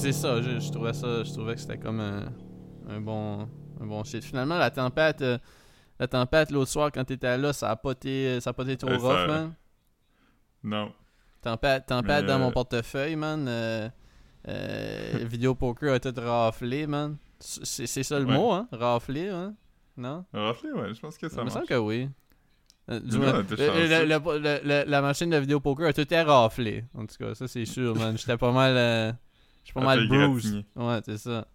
c'est ça, je, je trouvais ça, je trouvais que c'était comme un, un bon, un bon shit. Finalement, la tempête, euh, la tempête l'autre soir quand t'étais là, ça a pas été, ça a pas été trop rough, ça- man. Non. Tempête, tempête dans euh, mon portefeuille, man. Euh, euh, vidéo poker a tout raflé, man. C'est c'est ça le Ouais. mot, hein? Raflé, hein? Non? Raflé, ouais, je pense que Ça ça me semble que oui. Euh, du Nous, moins, on était le- le- chanceux. le- le- le- la machine de vidéo poker a tout été raflé. En tout cas, ça c'est sûr, man. J'étais pas mal. euh, J'étais pas Ça mal gratigner. Ouais, c'est ça.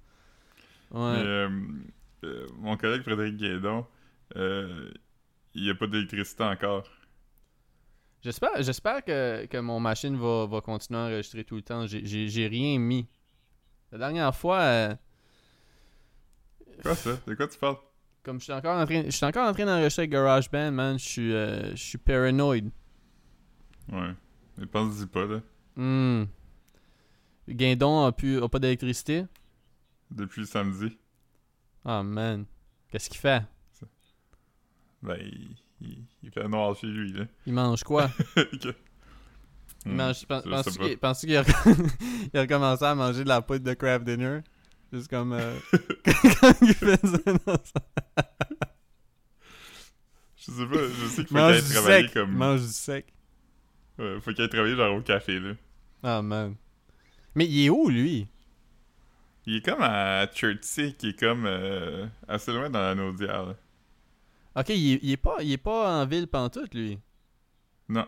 Mais, Ouais. euh, euh, mon collègue Frédéric Guédon, euh, il n'y a pas d'électricité encore. J'espère, j'espère que, que mon machine va, va continuer à enregistrer tout le temps. J'ai, rien mis. La dernière fois, euh, Quoi ça? De quoi tu parles? comme je suis encore en train, je suis encore en train d'enregistrer avec GarageBand, man, je suis, euh, je suis paranoïde. Ouais. Mais pense-y pas, là. Hmm. Guindon a, pu, a pas d'électricité? Depuis samedi. Ah, man. Qu'est-ce qu'il fait? Ben, il, il, il fait noir chez lui, là. Il mange quoi? Ok. Il Hmm, mange, penses-tu qu'il, a, il a commencé à manger de la poudre de craft dinner? Juste comme euh, quand il faisait dans Je sais pas, je sais qu'il faut Mange qu'il du aille travailler sec. comme... Mange du sec. Ouais, faut qu'il aille travailler genre au café, là. Ah, man. Mais il est où, lui? Il est comme à Chertsey, qui est comme euh, assez loin dans la Naudière, là. Ok, il est, il est pas, il est pas en ville pantoute, lui? Non.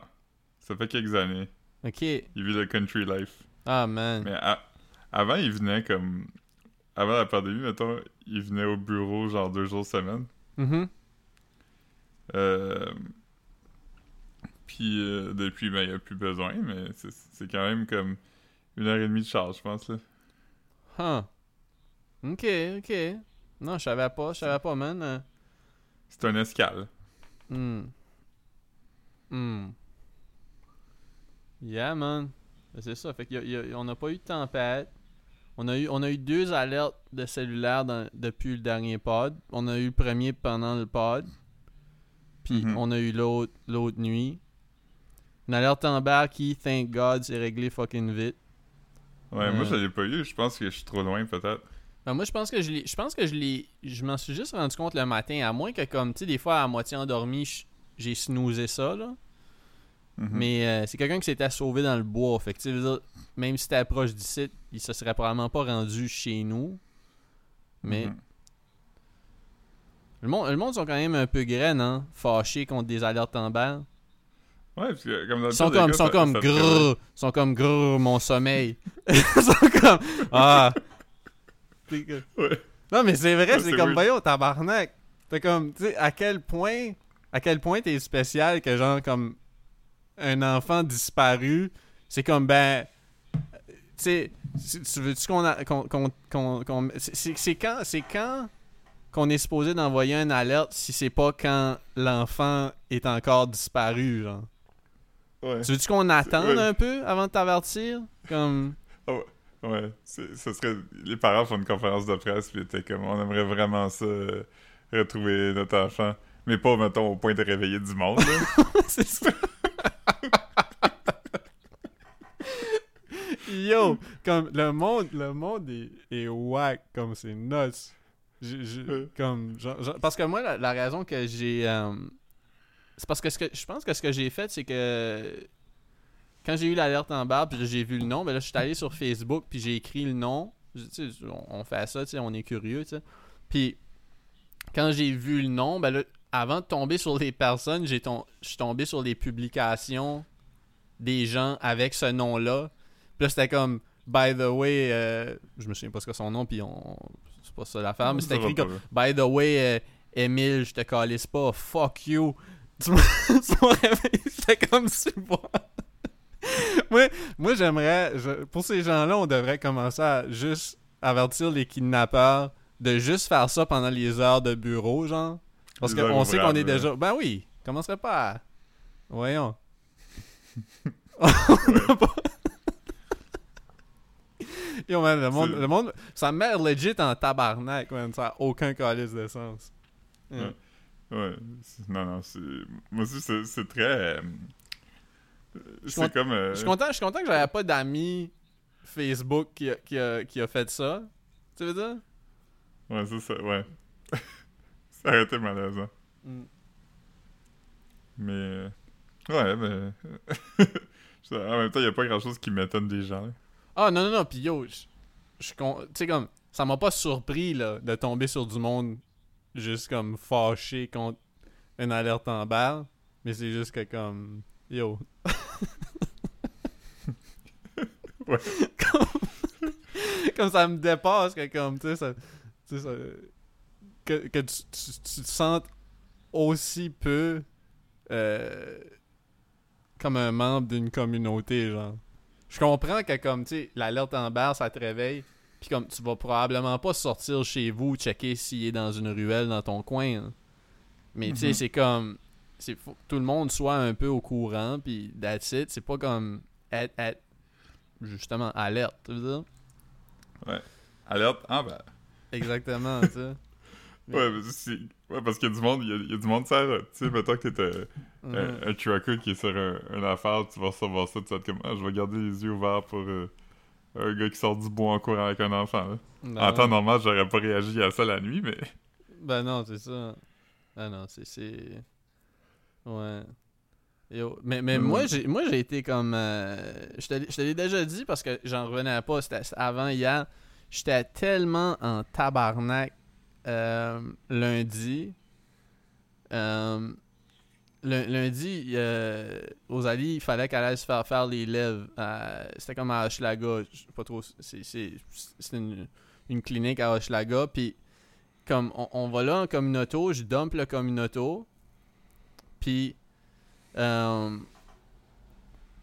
Ça fait quelques années. Ok. Il vit le country life. Ah, man. Mais à- avant, il venait comme... Avant la pandémie, mettons, il venait au bureau genre deux jours semaine. Mhm. Euh... Puis euh, depuis, ben, il n'y a plus besoin, mais c'est quand même comme une heure et demie de charge, je pense, là. Huh. Ok, ok. Non, je savais pas, je savais pas, man. C'est un escale. Hmm. Hmm. Yeah, man. C'est ça. Fait y a- il y a- on n'a pas eu de tempête. On a eu, on a eu deux alertes de cellulaire dans- depuis le dernier pod. On a eu le premier pendant le pod. Puis Mhm. on a eu l'autre l'autre nuit. Une alerte en bas qui, thank God, s'est réglée fucking vite. Ouais, moi, je l'ai pas eu. Je pense que je suis trop loin, peut-être. Ben, moi, je pense que je l'ai. Je pense que je l'ai. Je m'en suis juste rendu compte le matin, à moins que, comme, tu sais, des fois, à moitié endormi, j'ai snoozé ça, là. Mhm. Mais euh, c'est quelqu'un qui s'était sauvé dans le bois. Fait que, dire, même si c'était proche d'ici, il se serait probablement pas rendu chez nous. Mais Mhm. le, monde, le monde sont quand même un peu graines, hein, fâchés contre des alertes en bas. Ouais, parce que comme dans le Ils sont comme, sont comme grrr, sont comme grrr, mon sommeil. Ils sont comme, ah. Ouais. Non, mais c'est vrai, c'est comme, voyons, tabarnak. T'es comme, tu sais, à quel point, à quel point t'es spécial que, genre, comme, un enfant disparu, c'est comme, ben, tu sais, tu veux-tu qu'on qu'on, qu'on, c'est quand, c'est quand qu'on est supposé d'envoyer une alerte si c'est pas quand l'enfant est encore disparu, genre? Ouais. Tu veux-tu qu'on attende ouais. un peu avant de t'avertir? Comme. Ouais, c'est- ce serait... Les parents font une conférence de presse, puis étaient comme, on aimerait vraiment ça, euh, retrouver notre enfant. Mais pas, mettons, au point de réveiller du monde, là. c'est ça. Yo, comme le monde, le monde est, est whack, comme c'est nuts. Ouais. comme, genre- genre- parce que moi, la, la raison que j'ai. euh, c'est parce que, ce que je pense que ce que j'ai fait, c'est que. Quand j'ai eu l'alerte en barre, puis j'ai vu le nom, ben là, je suis allé sur Facebook, puis j'ai écrit le nom. Je- tu sais, on, fait ça, tu sais, on est curieux, tu sais. Puis, quand j'ai vu le nom, ben là, avant de tomber sur les personnes, j'ai tom- je suis tombé sur les publications des gens avec ce nom-là. Puis là, c'était comme, by the way, euh, je me souviens pas ce que son nom, puis on, c'est pas ça l'affaire, mais c'était écrit comme, by the way, euh, Emile, je te calisse pas, fuck you. Tu m'as tu m'as réveillé, c'était comme si moi. moi, moi j'aimerais, pour ces gens-là, on devrait commencer à juste avertir les kidnappeurs de juste faire ça pendant les heures de bureau, genre. Parce qu'on sait qu'on est déjà. Ben oui, commencerait pas à. Voyons. Yo, man, le monde, le monde, ça legit en tabarnak, man. Ça a aucun calice de sens. Ouais. Ouais, non, non, c'est... Moi aussi, c'est c'est très... euh, C'est comme... euh, Je suis content, je suis content que j'avais pas d'amis Facebook qui a, qui a, qui a fait ça. Tu veux dire? Ouais, c'est ça, ouais. ça aurait été malaisant. Mm. Mais. euh, Ouais, mais. en même temps, il a pas grand chose qui m'étonne des gens. là. Ah non, non, non, pis yo, je je suis con- Tu sais, comme, ça m'a pas surpris, là, de tomber sur du monde juste comme fâché contre une alerte en balle. Mais c'est juste que, comme, yo. Ouais. comme, comme ça me dépasse, que, comme, tu sais, ça. Que, que tu, tu, tu te sentes aussi peu. euh, comme un membre d'une communauté, genre. Je comprends que comme tu sais, l'alerte en barre, ça te réveille. Puis comme tu vas probablement pas sortir chez vous checker s'il est dans une ruelle dans ton coin. hein. Mais tu sais, Mhm. c'est comme c'est faut que tout le monde soit un peu au courant puis that's it, c'est pas comme être, être justement alerte, tu veux dire? Alerte en bas. Exactement, tu sais. Ouais, ouais, parce qu'il y a du monde, il y a, il y a du monde sur. Tu sais, mettons que t'es euh, un, un qui est sur un, une affaire, tu vas recevoir ça, tu vas être comme, ah, je vais garder les yeux ouverts pour euh, un gars qui sort du bois en courant avec un enfant. Ben en temps normal, j'aurais pas réagi à ça la nuit, mais. Ben non, c'est ça. Ah non, c'est. Ouais. Yo, Mais, mais moi, j'ai moi j'ai été comme. euh, je te l'ai- déjà dit parce que j'en revenais pas. C'était avant hier. J'étais tellement en tabarnak euh, lundi. Euh, lundi, euh, Rosalie, il fallait qu'elle aille se faire faire les lèvres. C'était comme à Hochelaga. Je sais pas trop. C'est c'est- c'est une, une clinique à Hochelaga. Puis comme on, on va là en communauto, je dump le communauto. Puis euh,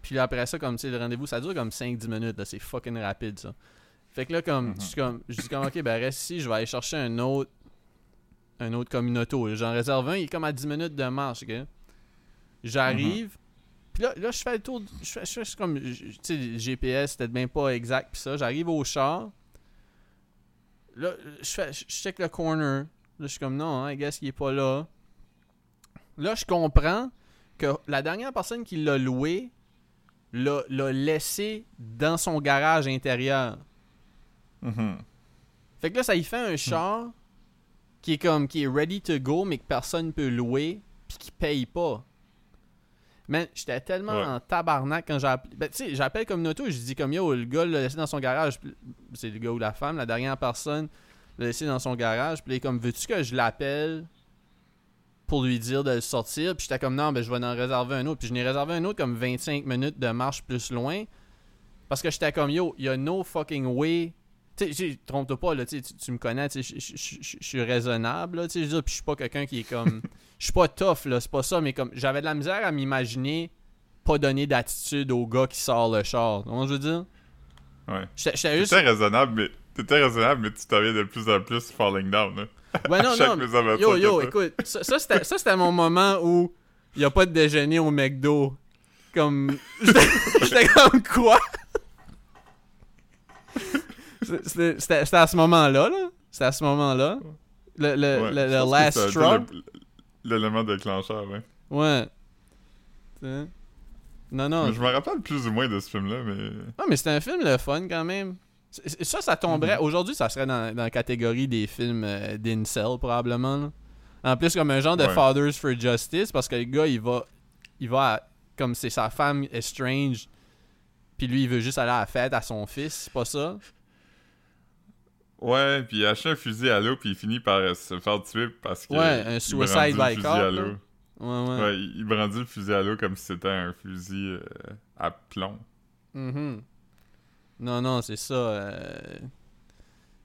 puis après ça, comme tu sais, le rendez-vous, ça dure comme 5-10 minutes, là, c'est fucking rapide ça. Fait que là, comme, Mhm. je suis comme, je dis comme, ok, ben reste ici, je vais aller chercher un autre, un autre communauto. J'en réserve un, il est comme à 10 minutes de marche? J'arrive, puis là, là, je fais le tour, je fais, je fais comme, tu sais, GPS, c'était bien pas exact, puis ça, j'arrive au char, là, je fais, je check le corner, là, je suis comme, non, hein, I guess qu'il est pas là. Là, je comprends que la dernière personne qui l'a loué l'a l'a laissé dans son garage intérieur. Mhm. Fait que là, ça y fait un char qui est comme qui est ready to go, mais que personne peut louer, puis qui paye pas. Man, j'étais tellement Ouais. en tabarnak quand j'ai appelé. Ben, tu sais, j'appelle comme auto, je dis comme yo, le gars l'a laissé dans son garage. C'est le gars ou la femme, la dernière personne l'a laissé dans son garage. Puis il est comme, veux-tu que je l'appelle pour lui dire de le sortir? Puis j'étais comme, non, ben je vais en réserver un autre. Puis je n'ai réservé un autre comme 25 minutes de marche plus loin. Parce que j'étais comme, yo, il y a no fucking way. Tu trompe-toi pas, là, tu, me connais, je- suis raisonnable, là, je suis pas quelqu'un qui est comme... Je suis pas tough, là, c'est pas ça, mais comme, j'avais de la misère à m'imaginer pas donner d'attitude au gars qui sort le char. Que je veux dire? Ouais. J'étais juste... T'étais raisonnable, mais. T'étais raisonnable, mais tu viens de plus en plus falling down, là. Ouais, non, mésaventure yo, yo, écoute, ça, ça, c'était ça, c'était mon moment où il y a pas de déjeuner au McDo. Comme... J'étais comme, quoi? C'était à ce moment-là, là? C'était à ce moment-là? Le, le, Ouais, le, last straw? L'élément déclencheur, ouais. Ouais. Tu sais? Non, non. Mais je me rappelle plus ou moins de ce film-là, mais. Non, mais c'était un film le fun quand même. Ça, ça tomberait. Mhm. Aujourd'hui, ça serait dans, dans la catégorie des films euh, d'incel, probablement. là. En plus, comme un genre de Ouais. Fathers for Justice, parce que le gars, il va. Il va à- Comme c'est sa femme estranged, puis lui, il veut juste aller à la fête à son fils, c'est pas ça? Ouais, puis il achète un fusil à l'eau, puis il finit par euh, se faire tuer parce que. Ouais, un suicide by cop. Ouais, ouais. Ouais, il brandit le fusil à l'eau comme si c'était un fusil euh, à plomb. Mhm. Non, non, c'est ça. euh.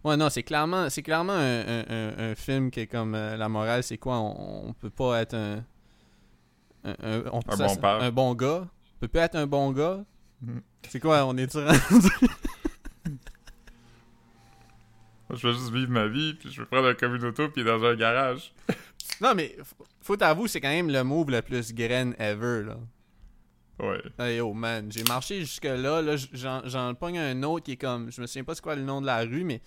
Ouais, non, c'est clairement, c'est clairement un, un- un- un film qui est comme euh, la morale, c'est quoi? On, on peut pas être un. Un, on- ça, bon père. Un bon gars. On peut pas être un bon gars. Mhm. C'est quoi, on est rendu? Je vais juste vivre ma vie, puis je vais prendre un communauto, puis dans un garage. Non, mais faut t'avouer, c'est quand même le move le plus graine ever, là. Ouais. Hey, oh man, j'ai marché jusque-là, là, j'en pogne un autre qui est comme. Je me souviens pas c'est quoi le nom de la rue, mais.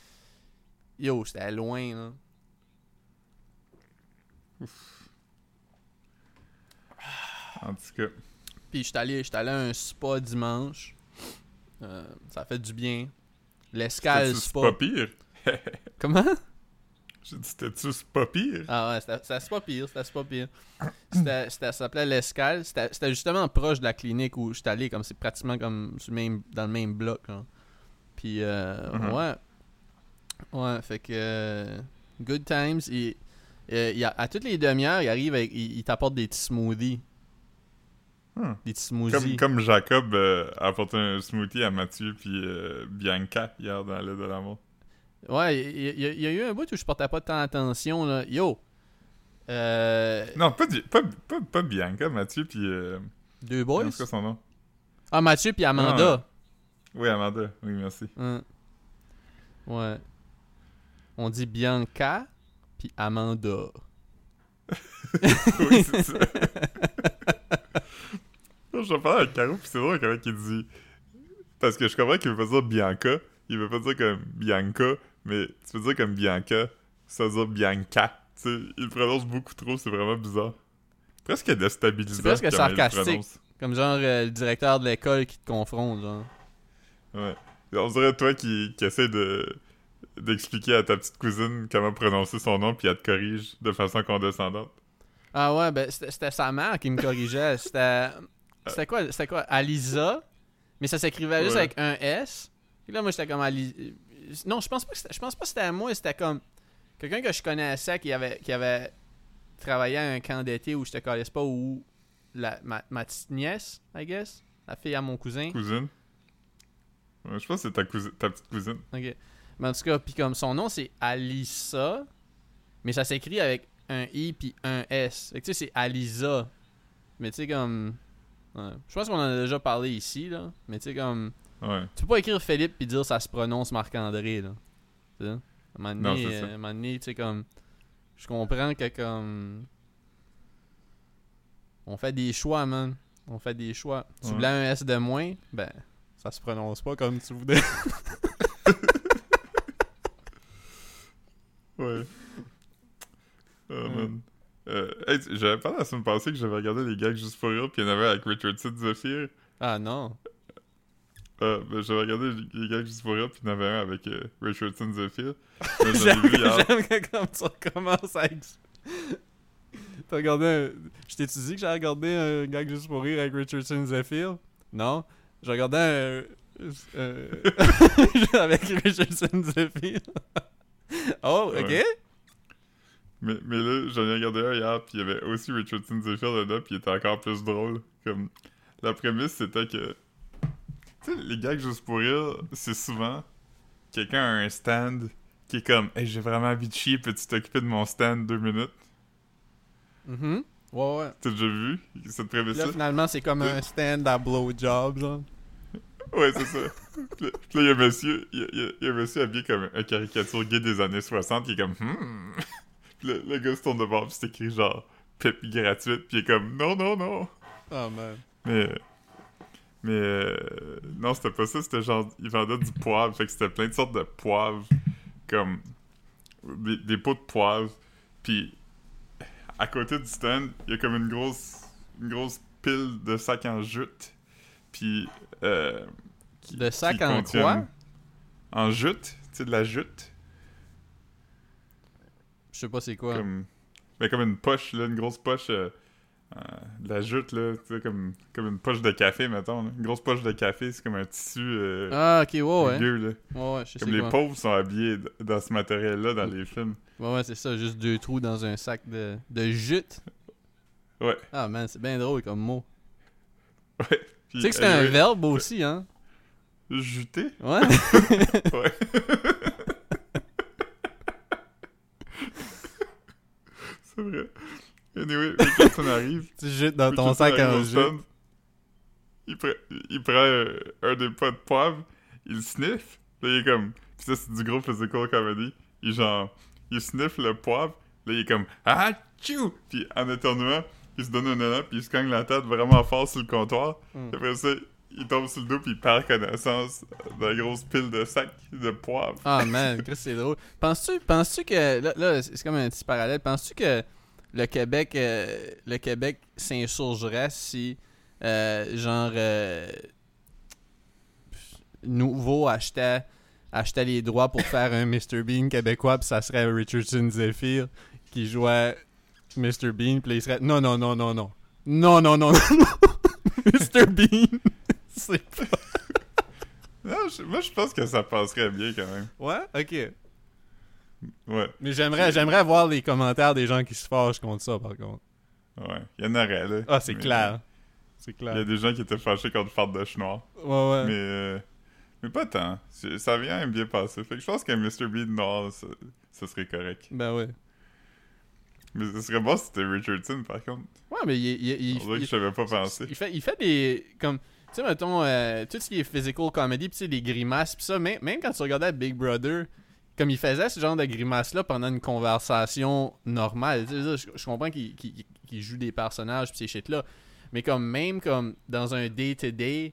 Yo, c'était loin, là. En tout cas. Puis j'étais allé, allé à un spa dimanche. Euh, ça fait du bien. L'escale spa. pas pire? Comment? J'ai dit, c'était-tu pas pire? Ah ouais, c'était c'était pas pire, c'était pas pire. C'était, c'était- ça s'appelait l'escale. C'était, c'était justement proche de la clinique où j'étais allé, comme c'est pratiquement comme sur le même, dans le même bloc. hein. Puis euh, Mhm. ouais. Ouais, fait que euh, good times. Et, il à toutes les demi-heures, il arrive avec, il, t'apporte des petits smoothies. Hmm. Des petits smoothies. Comme, comme Jacob euh, a apporté un smoothie à Mathieu puis euh, Bianca hier dans l'aide de l'amour. Ouais, il y, y a- il y a eu un bout où je portais pas tant attention. Là. Yo! Euh, Non, pas, pas, pas, pas Bianca, Mathieu puis... Euh, deux boys? c'est quoi son nom? Ah, Mathieu puis Amanda. Oui, Amanda. Oui, merci. Hein. Ouais. On dit Bianca puis Amanda. oui, c'est ça. Je vais parler avec Caro, puis c'est drôle comment il dit... Parce que je comprends qu'il veut pas dire Bianca, il veut pas dire comme Bianca, mais tu veux dire comme Bianca, ça veut dire Bianca. Tu sais, il le prononce beaucoup trop, c'est vraiment bizarre. Presque déstabilisant. C'est presque sarcastique. Comme genre euh, le directeur de l'école qui te confronte, genre. Ouais. On dirait toi qui, qui essaie de d'expliquer à ta petite cousine comment prononcer son nom, puis elle te corrige de façon condescendante. Ah ouais, ben c'était c'était sa mère qui me corrigeait. C'était. C'était quoi C'était quoi Alisa? Mais ça s'écrivait juste Ouais. avec un S. Et là, moi, j'étais comme Alisa. Non, je pense pas que c'était- je pense pas que c'était à moi, c'était comme. Quelqu'un que je connaissais qui avait, qui avait travaillé à un camp d'été où je te connaissais pas, ou la, ma, ma petite nièce, I guess. La fille à mon cousin. Cousine? Ouais, je pense que c'est ta, cousi- ta petite cousine. Ok. Mais en tout cas, puis comme son nom, c'est Alissa. Mais ça s'écrit avec un I puis un S. Fait que tu sais, c'est Alisa. Mais tu sais, comme. ouais. Je pense qu'on en a déjà parlé ici, là. Mais tu sais, comme. Ouais. Tu peux pas écrire Philippe puis dire ça se prononce Marc-André, là. À un moment donné, euh, à un moment donné, tu sais, comme. Je comprends que, comme. On fait des choix, man. On fait des choix. Tu Ouais. voulais un S de moins, ben. Ça se prononce pas comme tu voudrais. Ouais. Oh, Ouais. man. Euh, hey, j'avais parlé la semaine passée que j'avais regardé les gags juste pour rire, puis il y en avait avec Richardson Zephyr. ah non. Euh, ben, j'avais regardé les gags juste pour rire, puis il y en avait un avec euh, Richardson Zephyr. J'aime que comme tu recommences avec. T'as regardé un. Je t'ai-tu dit que j'ai regardé un gag juste pour rire avec Richardson Zephyr? Non. J'ai regardé un. euh, avec Richardson Zephyr. oh, ok. Ouais. Mais, mais là, j'en ai regardé un hier, puis il y avait aussi Richardson Zephyr dedans, puis il était encore plus drôle. Comme, la prémisse, c'était que... Tu sais, les gags juste pour rire, c'est souvent... Quelqu'un a un stand qui est comme « Hey, j'ai vraiment envie de chier, peux-tu t'occuper de mon stand deux minutes? Mhm. Ouais, ouais. » T'as déjà vu cette prémisse-là? Là, finalement, c'est comme un stand à blowjob, genre. Ouais, c'est ça. Puis là, il y a un monsieur, il y a, y a- un monsieur habillé comme un caricature gay des années 60 qui est comme hmm. Puis là, le gars se tourne de bord puis c'est écrit genre pipi gratuite puis il est comme non non non. Oh man. Mais mais euh, non, c'était pas ça, c'était genre il vendait du poivre, fait que c'était plein de sortes de poivre comme des, des pots de poivre puis à côté du stand, il y a comme une grosse une grosse pile de sacs en jute. Puis euh, qui- De sacs en quoi? En jute, tu sais, de la jute. Je sais pas c'est quoi. Comme, ben, comme une poche, là, une grosse poche. euh, de la jute, là, tu sais, comme, comme une poche de café, mettons. là. Une grosse poche de café, c'est comme un tissu euh, Ah, ok, ouais, ouais. là. Ouais, ouais, je sais Comme les quoi. pauvres sont habillés dans ce matériel-là dans les films. Ouais, ouais, c'est ça. Juste deux trous dans un sac de, de jute. Ouais. Ah, man, c'est bien drôle comme mot. Ouais. Tu sais que c'est un verbe aussi, hein? Juter? Ouais. Ouais. c'est vrai. Anyway, Richardson arrive. tu jutes dans ton sac jute. stand. Il, pre- il prend euh, un des pots de poivre, il le sniffe. Là, il est comme. Pis ça, c'est du gros physical comedy. Il genre. Il sniffe le poivre. Là, il est comme. Ah, tchou! Puis en éternuant, il se donne un élan, puis il se cogne la tête vraiment fort sur le comptoir. Puis après ça, il tombe sur le dos, puis il perd connaissance de la grosse pile de sacs de poivre. Ah, man, Chris, c'est drôle. Penses-tu penses que. Là, là, c'est comme un petit parallèle. Penses-tu que le Québec, euh, le Québec s'insurgerait si. euh, genre. euh, Nouveau achetait, achetait les droits pour faire un Mr. Bean québécois, puis ça serait Richardson Zephyr qui jouait Mr. Bean, puis il serait non, non, non, non, non. Non, non, non, non, non. Mr. Bean, c'est pas. Non, je- moi, je pense que ça passerait bien quand même. Ouais, ok. Ouais, Mais j'aimerais, j'aimerais voir les commentaires des gens qui se fâchent contre ça, par contre. ouais. Il y en aurait, là. Ah, c'est Mais- clair. C'est Il y a clair. des gens qui étaient fâchés contre Fart de Noir. Ouais, ouais. Mais, euh, mais pas tant. Ça vient bien passer. Fait que je pense qu'un Mr. Bean noir, ça, ça serait correct. Ben ouais. Mais ce serait bon si c'était Richardson, par contre. Ouais, mais il, il, il, On dirait que je savais pas penser. il fait, il fait des. Comme. Tu sais, mettons, euh, tout ce qui est physical comedy, sais, des grimaces, pis ça, même, même quand tu regardais Big Brother, comme il faisait ce genre de grimaces-là pendant une conversation normale. Je, je comprends qu'il joue des personnages, pis ces shit-là. Mais comme, même comme dans un day-to-day,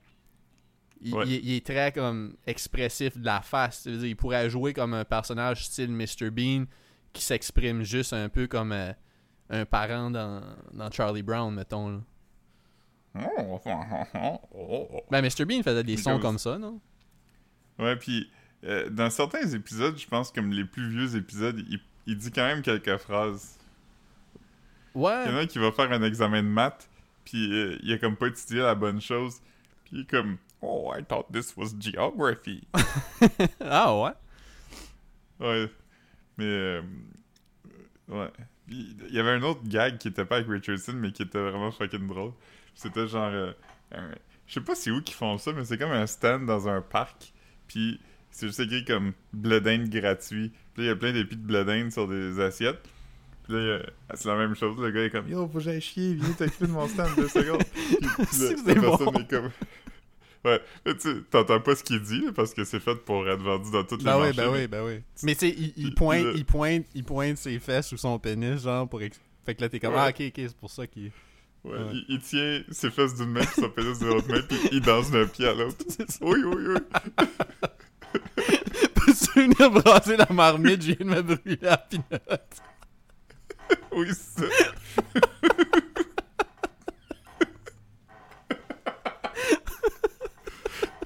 il, Ouais. il- il est très comme expressif de la face. Dire, il pourrait jouer comme un personnage style Mr. Bean qui s'exprime juste un peu comme euh, un parent dans, dans Charlie Brown, mettons. là. Oh, oh, oh. Ben, Mr. Bean faisait des sons comme- comme ça, non? Ouais, puis euh, dans certains épisodes, je pense comme les plus vieux épisodes, il, il dit quand même quelques phrases. Il y en Ouais. a un qui va faire un examen de maths, puis euh, il a comme pas étudié la bonne chose, puis il est comme Oh, I thought this was geography. ah ouais? ouais. Mais euh, ouais. Il y avait un autre gag qui était pas avec Richardson, mais qui était vraiment fucking drôle. C'était genre euh, un- je sais pas c'est où qu'ils font ça, mais c'est comme un stand dans un parc, puis c'est juste écrit comme blé d'Inde gratuit. Puis là, il y a plein d'épis de blé d'Inde sur des assiettes. Puis là, il y a- c'est la même chose. Le gars est comme Yo, faut que j'aille chier, viens t'occuper de mon stand deux secondes. Puis, C'est la, bon. personne est comme. Ouais, mais tu sais, t'entends pas ce qu'il dit là, parce que c'est fait pour être vendu dans toutes les Ben oui, marchés. ben mais- oui, ben oui. Mais tu sais, il, pointe, il- pointe, il pointe ses fesses ou son pénis, genre, pour... ex- Fait que là, t'es comme, Ouais. ah, ok, ok, c'est pour ça qu'il... Ouais, Ouais. Il, il tient ses fesses d'une main puis son pénis de l'autre main, puis il danse d'un pied à l'autre. Oui, oui, oui. Peux-tu venir brasser la marmite? Je viens de me brûler la pinotte. Oui, c'est ça.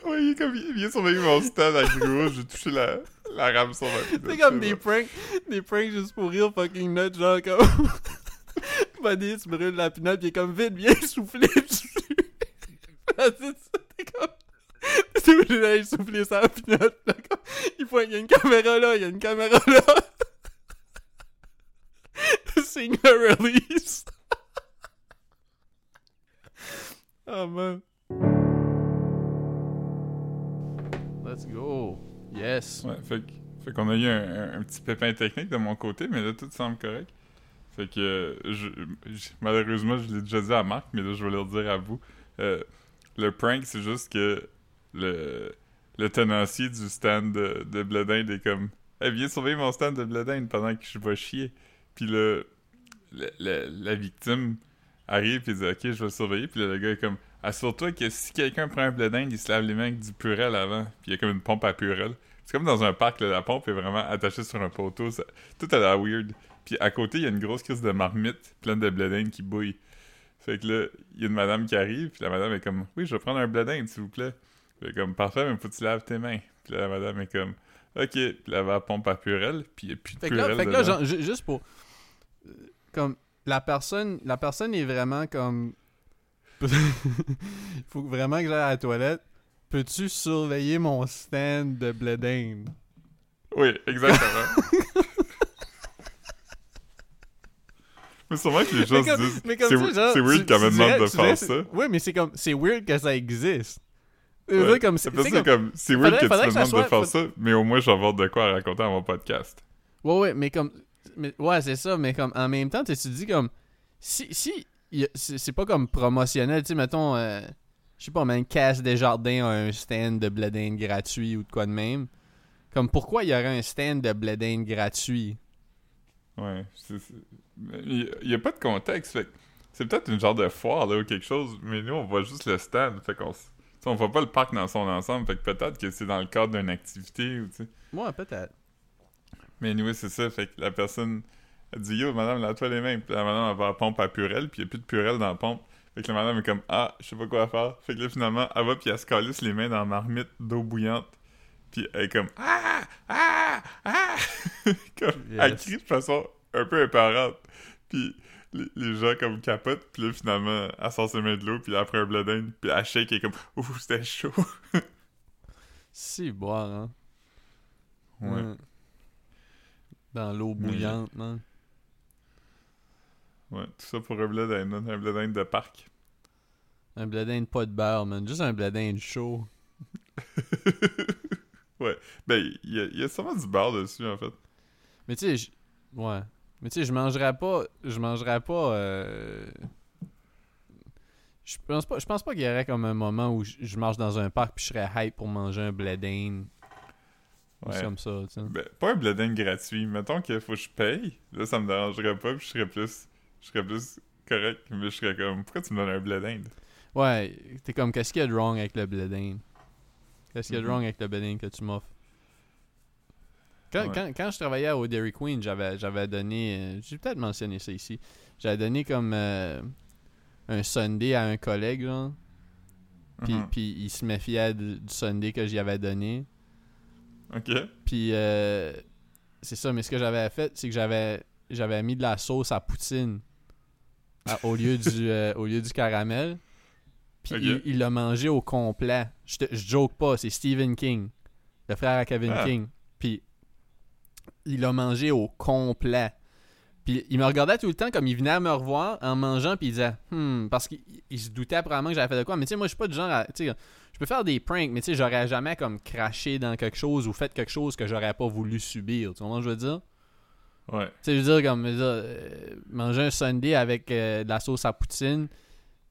Ouais, il est comme, il vient surveiller mon stand avec gros, j'ai touché la, la rame sur ma pinotte. C'est comme des pranks, des pranks juste pour rire fucking nuts, genre comme... Buddy se brûle la pinotte, pis il est comme, vite, viens souffler dessus c'est ça, t'es comme... Sa pinotte, là, comme... Il faut, il y a une caméra là, il y a une caméra là. Signe le release. oh man. Let's go. Yes. Ouais, fait, fait qu'on a eu un, un- un petit pépin technique de mon côté, mais là, tout semble correct. Fait que, je, je- malheureusement, je l'ai déjà dit à Marc, mais là, je vais le redire à vous. Euh, le prank, c'est juste que le, le tenancier du stand de, de blé d'Inde est comme hey, viens surveiller mon stand de blé d'Inde pendant que je vais chier. Puis le, le- la victime arrive et dit Ok, je vais le surveiller. Puis le gars est comme Assure-toi que si quelqu'un prend un blé d'Inde, il se lave les mains avec du purel avant. Puis il y a comme une pompe à purel. C'est comme dans un parc, là, la pompe est vraiment attachée sur un poteau. tout a l'air weird. Puis à côté, il y a une grosse crise de marmite pleine de blé d'Inde qui bouille. Fait que là, il y a une madame qui arrive, puis la madame est comme Oui, je vais prendre un blé d'Inde, s'il vous plaît. Fait comme Parfait, mais faut que tu laves tes mains. Puis là, la madame est comme Ok, puis là, elle va à pompe à purel, puis il n'y a plus de Fait que là, fait que là dedans. genre, ju- juste pour. euh, Comme. La personne, la personne est vraiment comme. Faut vraiment que j'aille à la toilette. Peux-tu surveiller mon stand de blé d'Inde? Oui, exactement. mais sûrement que les gens se disent C'est weird qu'elle me demande de faire ça. Ouais, mais c'est comme. C'est weird que ça existe. Ouais. comme. C'est ça, comme. c'est weird que tu me demandes de faire ça, mais au moins je vais avoir de quoi raconter à mon podcast. Ouais, ouais, mais comme. mais- ouais, c'est ça, mais comme en même temps, tu te dis comme. Si. si y c'est pas comme promotionnel, tu sais, mettons. euh, je sais pas, mais Casse Desjardins a un stand de blé d'Inde gratuit ou de quoi de même. Comme pourquoi il y aurait un stand de blé d'Inde gratuit? Ouais. Il n'y a pas de contexte. Fait que c'est peut-être une genre de foire là, ou quelque chose, mais nous, on voit juste le stand. Fait qu'on s- tu sais, on voit pas le parc dans son ensemble. Fait que peut-être que c'est dans le cadre d'une activité. Ou, tu. Ouais, peut-être. mais nous, c'est ça. Fait que la personne elle dit Yo, madame, lave-toi les mains. Puis la madame, elle va à la pompe à purel, puis il n'y a plus de purel dans la pompe. Fait que la madame est comme Ah, je sais pas quoi faire. Fait que là, finalement, elle va puis elle se calisse les mains dans la marmite d'eau bouillante. Puis elle est comme Ah! Ah! Ah! comme, Elle crie de façon un peu épeurante. Puis les, les gens comme capotent. Puis là, finalement, elle sort ses mains de l'eau. Puis après un bledin. Puis elle shake et est comme Ouh, c'était chaud. Si, boire, hein. Ouais. Mm. Dans l'eau bouillante, man. Ouais, tout ça pour un bledin, là, un bledin de parc. Un bledin de pas de beurre, man. Juste un bledin de chaud. ouais. Ben, il y, y a sûrement du beurre dessus, en fait. Mais tu sais, ouais. Mais tu sais, je mangerais pas. Je mangerais pas. euh, Je pense pas, je pense pas qu'il y aurait comme un moment où je, je marche dans un parc puis je serais hype pour manger un bledin. Ou Ouais. comme ça, tu sais. Ben, pas un bledin gratuit. Mettons qu'il faut que je paye. Là, ça me dérangerait pas. Puis je serais plus. Je serais plus correct. Mais je serais comme. Pourquoi tu me donnes un bledin? Ouais, t'es comme, qu'est-ce qu'il y a de wrong avec le bledin? Qu'est-ce qu'il y a de Mhm. wrong avec le bledin que tu m'offres? Quand, Ouais. quand, quand je travaillais au Dairy Queen, j'avais, j'avais donné, euh, j'ai peut-être mentionné ça ici, j'avais donné comme euh, un Sunday à un collègue, genre, puis, Mhm. puis il se méfiait du, du Sunday que j'y avais donné. Ok. Puis euh, c'est ça, mais ce que j'avais fait, c'est que j'avais, j'avais mis de la sauce à poutine à- au, lieu du, euh, au lieu du caramel. Puis il- il l'a mangé au complet. Je, te- je joke pas, c'est Stephen King, le frère à Kevin Ah. King. Puis il l'a mangé au complet. Puis il me regardait tout le temps comme il venait à me revoir en mangeant, puis il disait Hmm, parce qu'il il se doutait probablement que j'avais fait de quoi. Mais tu sais, moi, je suis pas du genre à. Tu sais, je peux faire des pranks, mais tu sais, j'aurais jamais comme craché dans quelque chose ou fait quelque chose que j'aurais pas voulu subir. Tu vois ce que je veux dire? Ouais. Tu sais, je veux dire, comme je veux dire, euh, manger un Sunday avec euh, de la sauce à poutine.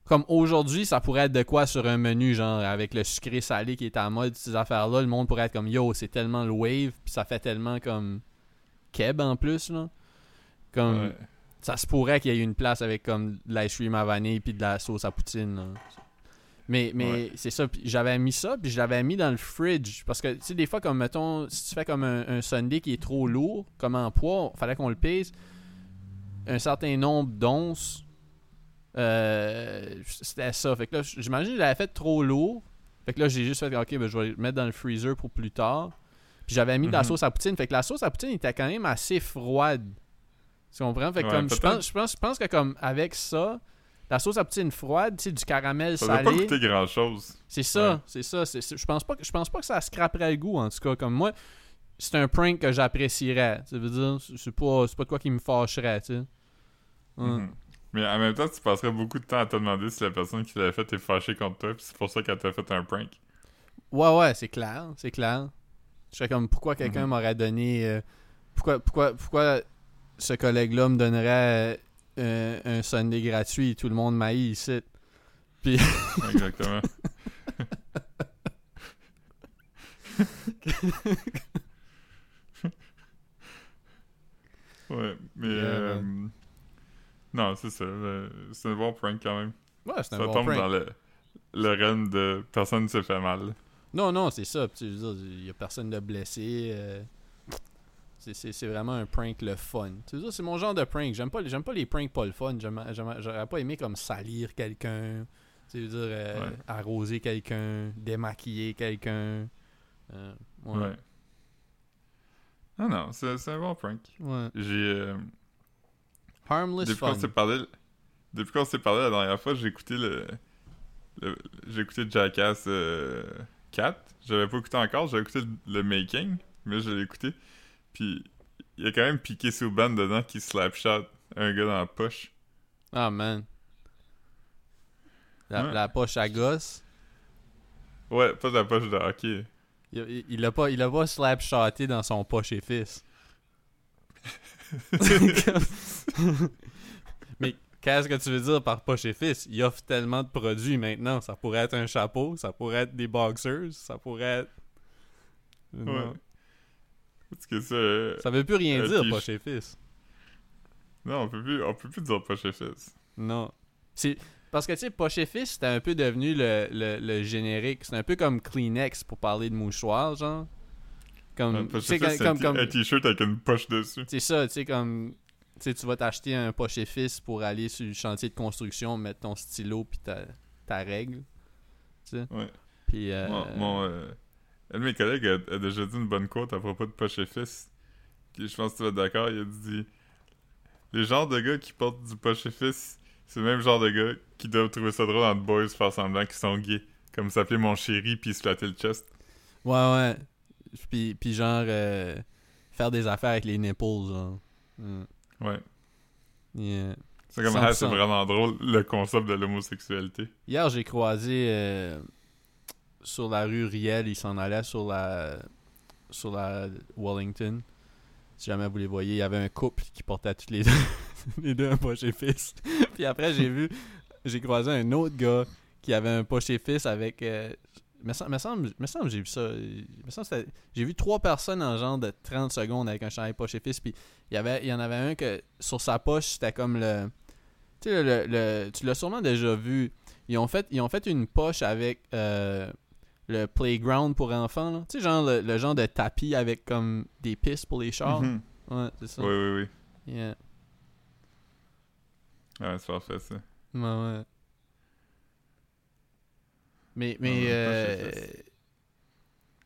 Comme aujourd'hui, ça pourrait être de quoi sur un menu, genre avec le sucré salé qui est en mode, ces affaires-là. Le monde pourrait être comme yo, c'est tellement le wave, puis ça fait tellement comme keb en plus, là. Comme Ouais. ça se pourrait qu'il y ait une place avec comme de l'ice cream à vanille puis de la sauce à poutine. là. Mais, mais Ouais. c'est ça, j'avais mis ça, puis je l'avais mis dans le fridge. Parce que, tu sais, des fois, comme mettons, si tu fais comme un, un Sunday qui est trop lourd, comme en poids, fallait qu'on le pèse. Un certain nombre d'onces, euh, c'était ça. Fait que là, j'imagine que je l'avais fait trop lourd. Fait que là, j'ai juste fait, ok, ben, je vais le mettre dans le freezer pour plus tard. Puis j'avais mis de la Mhm. sauce à poutine. Fait que la sauce à poutine était quand même assez froide. Tu comprends? Fait que Ouais, comme, je pense, je, pense, je pense que comme avec ça, la sauce à poutine froide, tu sais, du caramel Ça doit pas salé. coûter grand chose. C'est ça, Ouais. c'est ça. je pense pas que je pense pas que ça scraperait le goût en tout cas. Comme moi, c'est un prank que j'apprécierais. Ça veut dire, c'est pas, c'est pas de quoi qui me fâcherait, tu sais. Mhm. Mais en même temps, tu passerais beaucoup de temps à te demander si la personne qui l'avait fait est fâchée contre toi, puis c'est pour ça qu'elle t'a fait un prank. Ouais, ouais, c'est clair, c'est clair. Je serais comme, pourquoi quelqu'un Mhm. m'aurait donné... euh, pourquoi, pourquoi, pourquoi ce collègue-là me donnerait euh, un, un Sunday gratuit et tout le monde m'haït ici? Exactement. ouais, mais... Yeah, euh, non, c'est ça. C'est un bon prank quand même. Ouais, c'est Ça un bon tombe prank. dans le, le run de personne ne se fait mal. Non, non, c'est ça. Il y a personne de blessé. euh, c'est- vraiment un prank le fun. C'est mon genre de prank. J'aime pas, pas les pranks pas le fun. J'aurais pas aimé comme salir quelqu'un. Dire, euh, Ouais. arroser quelqu'un, démaquiller quelqu'un. Euh, ouais. Ouais. Ah non, c'est c'est un bon prank. Ouais. J'ai... Harmless Depuis fun. qu'on parlé, depuis qu'on s'est parlé la dernière fois, j'ai écouté le, le- j'ai écouté Jackass euh, 4. J'avais pas écouté encore, j'avais écouté le, making, mais je l'ai écouté. Puis il y a quand même piqué Souban dedans qui slapshot un gars dans la poche. Ah, man. La, Ouais. la poche à gosse. Ouais, pas de la poche de hockey. Il, il, il a pas, il a pas slap-shoté dans son poche et fils. Qu'est-ce que tu veux dire par poche et fils? Il offre tellement de produits maintenant. Ça pourrait être un chapeau, ça pourrait être des boxers, ça pourrait être. Non. Parce que ça. euh, Ça veut plus rien Euh, dire, poche et fils. Non, on peut plus, on peut plus dire poche et fils. Non. C'est. Parce que tu sais, poche et fils, c'était un peu devenu le, le, le générique. C'est un peu comme Kleenex pour parler de mouchoir, genre. Comme. Poche sais, et fils, comme- c'est comme- un t-shirt avec une poche dessus. C'est ça, tu sais, comme. Sais, tu vas t'acheter un poche fils pour aller sur le chantier de construction, mettre ton stylo puis ta, ta règle. Ouais. Puis, euh, Mon, mon, euh, un de mes collègues a, a déjà dit une bonne quote à propos de poche fils. Je pense que tu vas être d'accord. Il a dit Les genres de gars qui portent du poche fils, c'est le même genre de gars qui doivent trouver ça drôle entre boys faire semblant qu'ils sont gays. Comme s'appeler mon chéri puis se flatter le chest. Ouais, ouais. Puis, puis genre, euh, faire des affaires avec les nipples, genre. Mm. Ouais. Yeah. C'est comme 100%. ah, c'est vraiment drôle le concept de l'homosexualité. Hier, j'ai croisé euh, sur la rue Riel, il s'en allait sur la sur la Wellington. Si jamais vous les voyez, il y avait un couple qui portait tous les deux, les deux un poche et fils. Puis après, j'ai vu, j'ai croisé un autre gars qui avait un poche et fils avec. Euh, me semble, me semble, me semble que j'ai vu ça. Me semble j'ai vu trois personnes en genre de 30 secondes avec un chandail poche et fils. Puis il y, avait, il y en avait un que sur sa poche, c'était comme le. Tu sais, le, le- tu l'as sûrement déjà vu. Ils ont fait, ils ont fait une poche avec euh, le playground pour enfants. Tu sais, genre le, le genre de tapis avec comme des pistes pour les chars. Mhm. Ouais, c'est ça. Oui, oui, oui. Yeah. Ouais, c'est parfait ça. Ouais, ouais. Mais, mais, euh,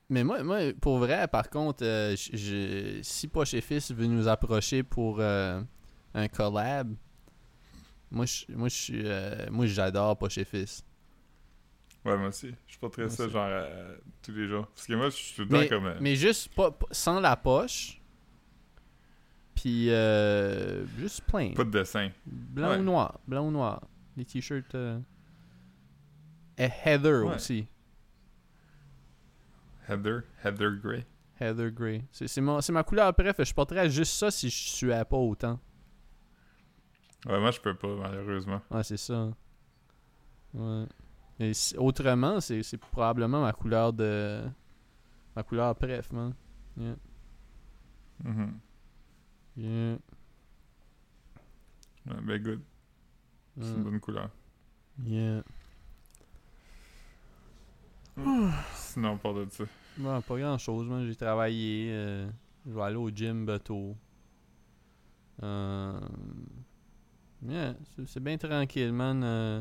mais moi, moi, pour vrai, par contre, euh, je- je- si Poche et Fils veut nous approcher pour euh, un collab, moi, je, moi, je suis, euh, moi, j'adore Poche et Fils. Ouais, moi aussi. Je porterais ça aussi. genre euh, tous les jours. Parce que moi, je suis tout le temps Mais, comme. euh, mais juste pas, sans la poche, puis euh, juste plain. Pas de dessin. Blanc Ouais. ou noir, blanc ou noir. Les t-shirts. Et Heather Ouais. aussi. Heather. Heather Gray. Heather Grey. C'est c'est mon- c'est ma couleur préf. Je porterais juste ça si je suais pas autant. Ouais, moi, je peux pas, malheureusement. Ouais, c'est ça. Ouais. Et autrement, c'est c'est probablement ma couleur de. Ma couleur préf, man. Yeah. Mhm. Yeah. Ouais, ben, good. C'est une Mm. bonne couleur. Yeah. Sinon, pas de ça. Pas grand chose, man. J'ai travaillé. euh, je vais aller au gym bientôt. Euh, yeah, c'est- bien tranquille, man. Euh,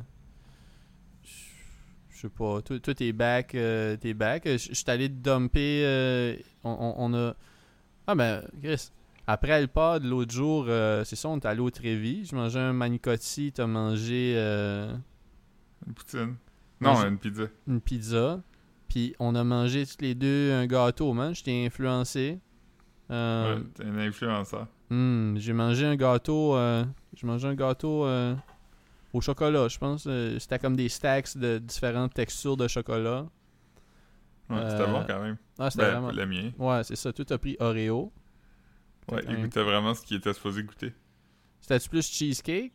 je sais pas. Toi, toi, t'es back. euh, t'es back. Je je suis allé te dumper. euh, on, on- on a. Ah, ben, Chris. Après le pod, l'autre jour, euh, c'est ça, on est allé au Trévis. Je mangeais un manicotti. T'as mangé. euh, Une poutine. Non, une pizza. une pizza. Puis on a mangé tous les deux un gâteau, man. Je t'ai influencé. Euh, Ouais, t'es un influenceur. hmm, j'ai mangé un gâteau. euh, j'ai mangé un gâteau euh, au chocolat, je pense. C'était comme des stacks de différentes textures de chocolat. Ouais, c'était bon quand même. Ah, c'était Ben, vraiment. le mien. Ouais, c'est ça. Tout a pris Oreo. Ouais, il goûtait vraiment ce qu'il était supposé goûter. C'était-tu plus cheesecake?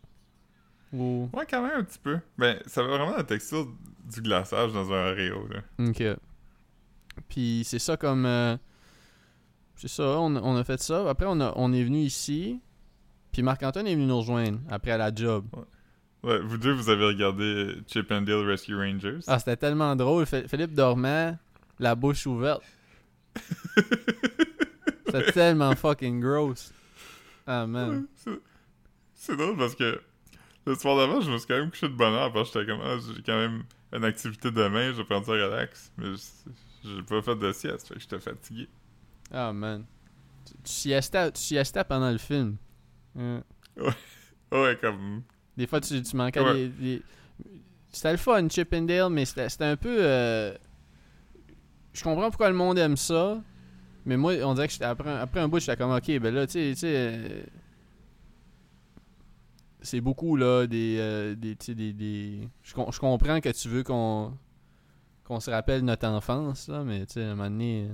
Ou. Ouais, quand même un petit peu. Ben, ça avait vraiment la texture du glaçage dans un Oreo, là. Ok. Puis c'est ça comme. euh, c'est ça, on, on a fait ça. Après, on, a, on est venu ici. Puis Marc-Antoine est venu nous rejoindre après à la job. Ouais, vous deux, vous avez regardé Chip and Dale Rescue Rangers. Ah, c'était tellement drôle. Phi- Philippe dormait, la bouche ouverte. c'était tellement fucking gross. Ah, man. Ouais, C'est drôle parce que le soir d'avant, je me suis quand même couché de bonne heure parce que j'étais comme, ah, j'ai quand même une activité demain, je vais prendre ça relax. Mais j'ai pas fait de sieste, fait que j'étais fatigué. Ah, man. Tu, tu siestais, tu siestais pendant le film. Hein. Ouais, comme. Des fois, tu, tu manquais Ouais. les- C'était le fun, Chip and Dale, mais c'était un peu... euh, Je comprends pourquoi le monde aime ça, mais moi, on dirait que après, un- après un bout, j'étais comme, OK, ben là, tu sais... C'est beaucoup, là, des... euh, des, des, des... Je, com- je comprends que tu veux qu'on qu'on se rappelle notre enfance, là, mais tu sais, à un moment donné...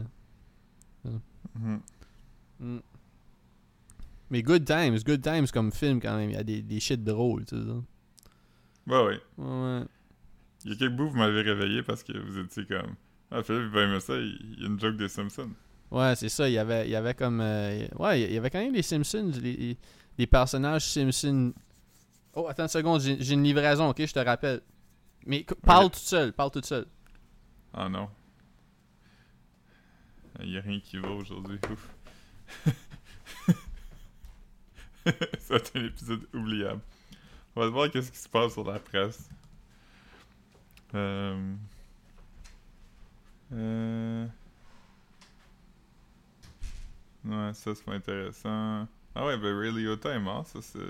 euh, Mhm. mm. Mais Good Times, Good Times comme film, quand même, il y a des, des shit drôles, tu sais. ça. Ouais, ouais. Ouais. Il y a quelques bouts, vous m'avez réveillé parce que vous étiez comme. Ah, Philippe, il va aimer ça, il y a une joke des Simpsons. Ouais, c'est ça. Il y avait, il y avait comme. euh, ouais, il y avait quand même les Simpsons, les, les personnages Simpsons. Oh, attends une seconde, j'ai une livraison, ok, je te rappelle. Mais parle toute seule, parle toute seule. Ah non. Il y a rien qui va aujourd'hui. Ouf. ça va être un épisode oubliable. On va voir qu'est-ce qui se passe sur la presse. Euh... Euh... Ouais, ça c'est pas intéressant. Ah ouais, ben Ray Liotta est mort, ça c'est...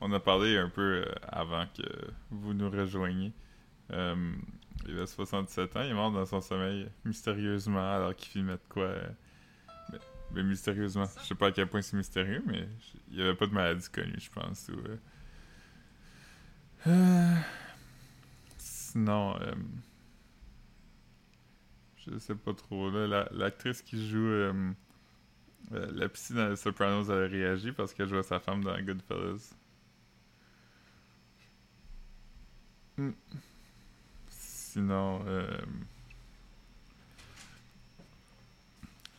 On a parlé un peu euh, avant que vous nous rejoigniez. Euh, il a 67 ans, il est mort dans son sommeil mystérieusement alors qu'il filmait de quoi. euh, mais, mystérieusement. Je sais pas à quel point c'est mystérieux, mais il y avait pas de maladie connue, je pense. Ou, Sinon, je sais pas trop. L'actrice qui joue la psy dans les Sopranos, elle a réagi parce qu'elle jouait sa femme dans Goodfellas. Hmm. Sinon, euh...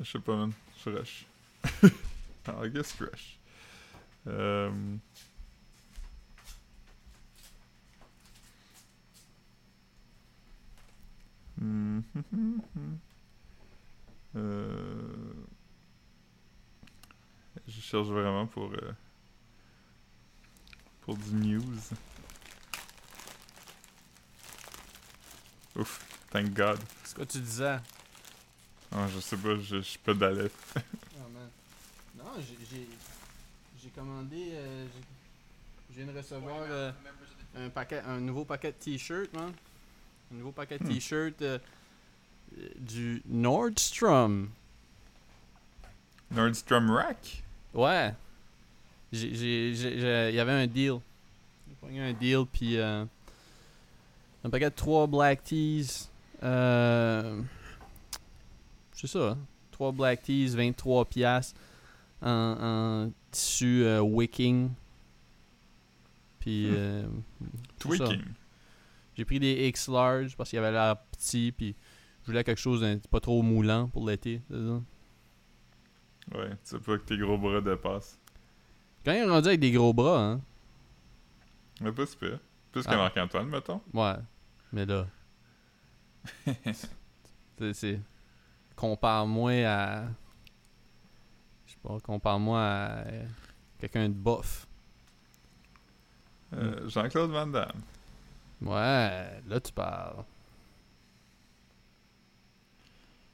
je sais pas, man. Je rush. I guess rush. Euh... Je cherche vraiment pour euh, pour du news. Ouf, thank God. C'est quoi tu disais? Ah, je sais pas, je, je pédalais. Ah, man. Non, j'ai- j'ai j'ai commandé. euh, j'ai- je viens de recevoir euh, un paquet, un nouveau paquet de t-shirts, man. Un nouveau paquet de Hmm. t-shirts euh, euh, du Nordstrom. Nordstrom Rack? Ouais. J'ai- j'ai- j'ai- j'ai- Il y avait un deal. J'ai pogné un deal, puis euh, un paquet de 3 Black Tees. Euh, c'est ça. 3 Black Tees, 23 piastres en, en tissu euh, wicking. Puis Hmm. euh. Tweaking. J'ai pris des X large parce qu'il avait l'air petit, puis je voulais quelque chose d'un pas trop moulant pour l'été. Ouais, tu sais pas que tes gros bras dépassent. Quand il est rendu avec des gros bras, hein. Mais pas super. Plus que Ah. Marc-Antoine, mettons. Ouais, mais là. c'est- c'est. Compare-moi à. Je sais pas, compare-moi à. euh, Quelqu'un de bof. Euh, Jean-Claude Van Damme. Ouais, là tu parles.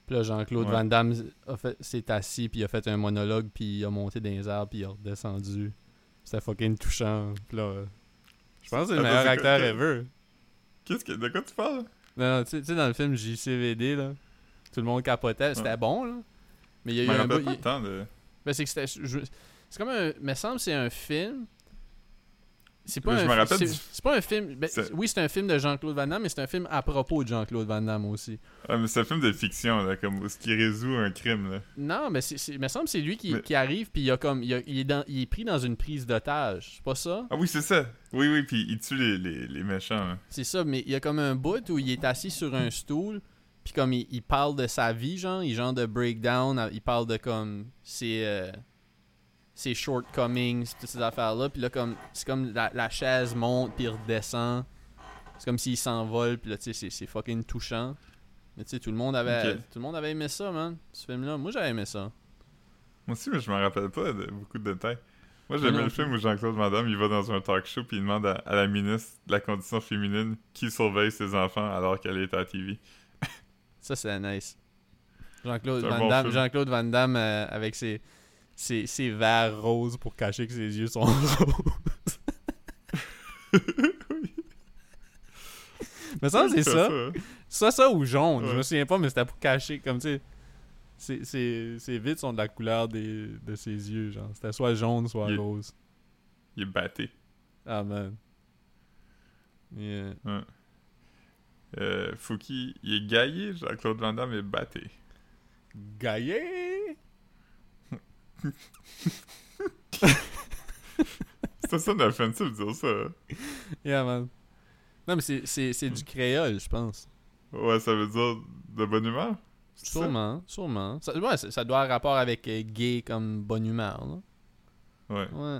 Puis là, Jean-Claude Ouais. Van Damme a fait- s'est assis, puis il a fait un monologue, puis il a monté dans les arbres, puis il a redescendu. C'était fucking touchant. Puis là, je pense que c'est le meilleur acteur ever. Qu'est-ce que. De quoi tu parles? Non, non, tu sais- dans le film JCVD, là, tout le monde capotait. C'était Ouais. bon, là. Mais il y a eu un bout- de. Ben, c'est que c'était. je- C'est comme un. Me semble que c'est un film. C'est pas je un me rappelle c'est- du- C'est pas un film. ben, C'est- oui, c'est un film de Jean-Claude Van Damme, mais c'est un film à propos de Jean-Claude Van Damme aussi. Ah, mais c'est un film de fiction, là, comme ce qui résout un crime, là. Non, mais c'est, c'est- il me semble que c'est lui qui, Mais- qui arrive, puis il, a comme, il, a- il est dans- il est pris dans une prise d'otage. C'est pas ça? Ah oui, c'est ça. Oui, oui, puis il tue les, les, les méchants. hein. C'est ça, mais il y a comme un bout où il est assis sur un stool, puis comme il, il parle de sa vie, genre, il genre de breakdown, il parle de comme ses, euh, ses shortcomings, toutes ces affaires-là, puis là, comme, c'est comme la, la chaise monte, puis redescend. C'est comme s'il s'envole, puis là, tu sais, c'est, c'est fucking touchant. Mais tu sais, tout le monde avait, tout le monde avait aimé ça, man, ce film-là. Moi, j'avais aimé ça. Moi aussi, mais je me rappelle pas de beaucoup de détails. Moi, j'aimais le film où Jean-Claude Van Damme, il va dans un talk show puis il demande à, à la ministre de la condition féminine qui surveille ses enfants alors qu'elle est à la TV. Ça, c'est nice. Jean-Claude Van, Damme. Jean-Claude Van Damme euh, avec ses, ses, ses verres roses pour cacher que ses yeux sont roses. Mais ça, c'est ça. hein. Ça, ça ou jaune. Je me souviens pas, mais c'était pour cacher. Comme tu sais, ses, ses, ses vitres sont de la couleur des, de ses yeux. genre. C'était soit jaune, soit Il est- rose. Il est batté. Ah, man. Yeah. Ouais. Euh, Fouki, il est gaillé, Jean-Claude Van Damme est batté. Gaillé! C'est ça d'offensif de dire ça. hein? Yeah, man. Non, mais c'est- du créole, je pense. Ouais, ça veut dire de bonne humeur? Ça? Sûrement, sûrement. Ça, ouais, ça, ça doit avoir rapport avec euh, gay comme bonne humeur, là. Ouais. Ouais.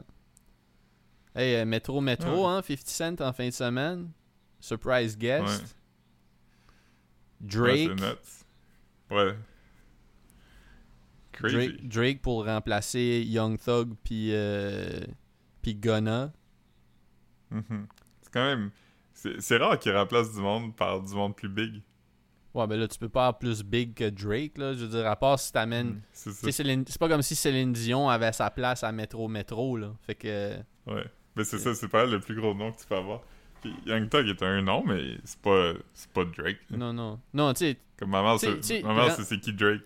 Hey, euh, Métro Métro, Ouais. hein, 50 Cent en fin de semaine. Surprise guest. Ouais. Drake. Ouais, c'est nuts. Ouais. Drake. Drake pour remplacer Young Thug puis euh, puis Gunna. Mhm. C'est quand même. C'est rare qu'il remplace du monde par du monde plus big. Ouais, ben là, tu peux pas avoir plus big que Drake, là. Je veux dire, à part si t'amènes. Mhm. C'est pas comme si Céline Dion avait sa place à Métro Métro, là. Fait que. Ouais. Mais c'est ça, c'est pas le plus gros nom que tu peux avoir. Puis Young Thug est un nom, mais c'est pas, pas Drake. Non, non. Non, tu sais, Comme ma mère, T'sais- c'est- t'sais, ma mère, grand- c'est c'est qui Drake.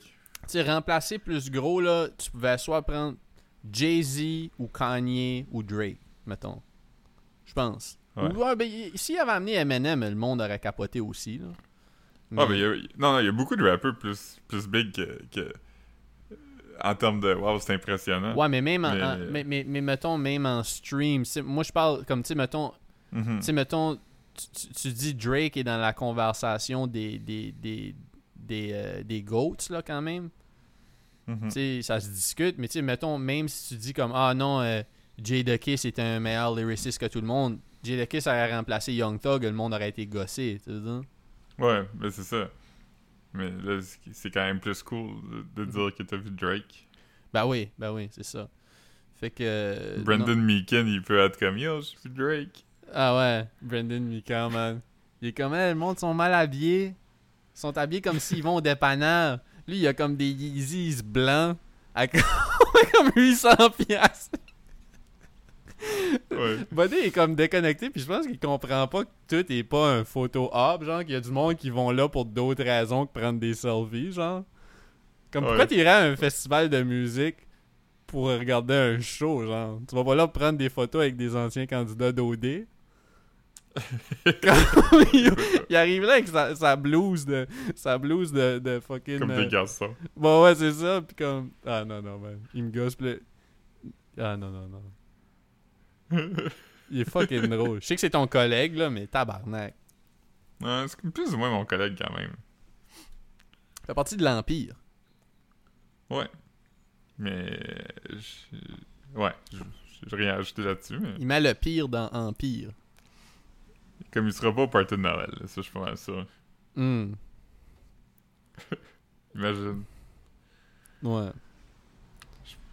Sais, remplacer plus gros, là, tu pouvais soit prendre Jay-Z ou Kanye ou Drake, mettons. Je pense. Ouais. Ou, ouais, ben, s'il avait amené Eminem, le monde aurait capoté aussi, là. Ah, mais il y a, non, non, il y a beaucoup de rappeurs plus, plus big que, que- En termes de. Waouh, c'est impressionnant. Ouais, mais même en, Mais- en- mais, mais, mais mettons, même en stream, moi je parle comme, tu sais, mettons, Mhm. tu sais, mettons, tu, tu- tu dis Drake est dans la conversation des, des, des, des, euh, des GOATs, là, quand même. Mhm. Ça se discute, mais tu sais, mettons, même si tu dis comme, ah non, euh, Jadakiss est un meilleur lyriciste que tout le monde, Jadakiss aurait remplacé Young Thug, le monde aurait été gossé, tu sais. Ouais, mais c'est ça. Mais là, c'est- quand même plus cool de, de dire que t'as vu Drake. Ben oui, ben oui, c'est ça. Fait que... euh, non. Brandon Meekin, il peut être comme Yo, j'ai vu Drake. Ah ouais, Brandon Mika, man. Il est comme, hey, le monde sont mal habillés. Ils sont habillés comme s'ils vont au dépanneur. Lui, il a comme des Yeezys blancs à comme comme 800 piastres. Ouais. Buddy est comme déconnecté, puis je pense qu'il comprend pas que tout est pas un photo op, genre qu'il y a du monde qui vont là pour d'autres raisons que prendre des selfies, genre. Comme pourquoi Ouais. t'irais à un festival de musique pour regarder un show, genre? Tu vas pas là prendre des photos avec des anciens candidats d'OD? Il, il arrive là avec sa, sa blouse de sa blouse de, de fucking Comme euh, des garçons. bon ouais c'est ça puis comme ah non non man il me gosse pis ah non non non il est fucking drôle je sais que c'est ton collègue là mais tabarnak Ouais, c'est plus ou moins mon collègue quand même. fait partie de l'empire Ouais. Mais. je- Ouais, je- rien à ajouter là-dessus, mais. il met le pire dans empire Comme il sera pas au party de Noël, là, ça, je suis pas mal sûr. Hum, Imagine. ouais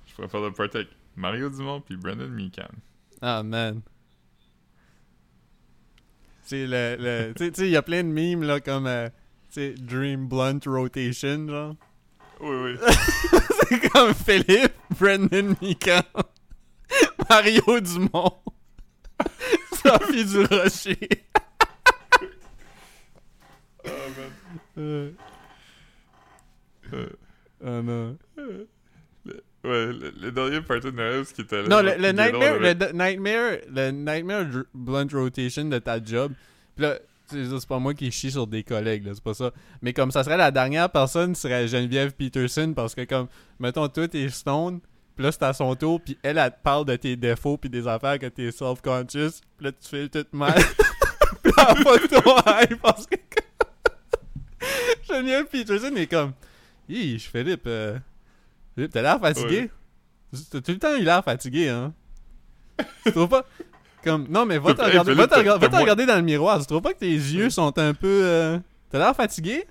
Je pourrais faire le party avec Mario Dumont puis Brandon Meekan. ah man c'est le, le tu sais- il y a plein de mimes là comme euh, tu sais Dream Blunt Rotation genre Oui, oui. C'est comme Philippe, Brendan Mikan, Mario Dumont, Sophie Durocher. Ah, man. Euh, Euh, oh non. ouais, le, le dernier party de Noël, ce qui était là. Non, le, est nightmare, le, nightmare, le nightmare blunt rotation de ta job. Pis là, c'est pas moi qui chie sur des collègues, là, c'est pas ça. Mais comme ça serait la dernière personne, ce serait Geneviève Peterson, parce que comme, mettons, toi t'es stone, pis là c'est à son tour, pis elle, elle te parle de tes défauts pis des affaires que t'es self-conscious, pis là tu fais tout mal. pis la photo high, parce que Geneviève Peterson est comme, Hi, je Philippe, euh, Philippe, t'as l'air fatigué? T'as tout le temps eu l'air fatigué, hein? Tu trouves pas? Comme, non, mais va te regarder, va te regarder, dans le miroir. Tu trouves pas que tes yeux sont un peu. euh, T'as l'air fatigué?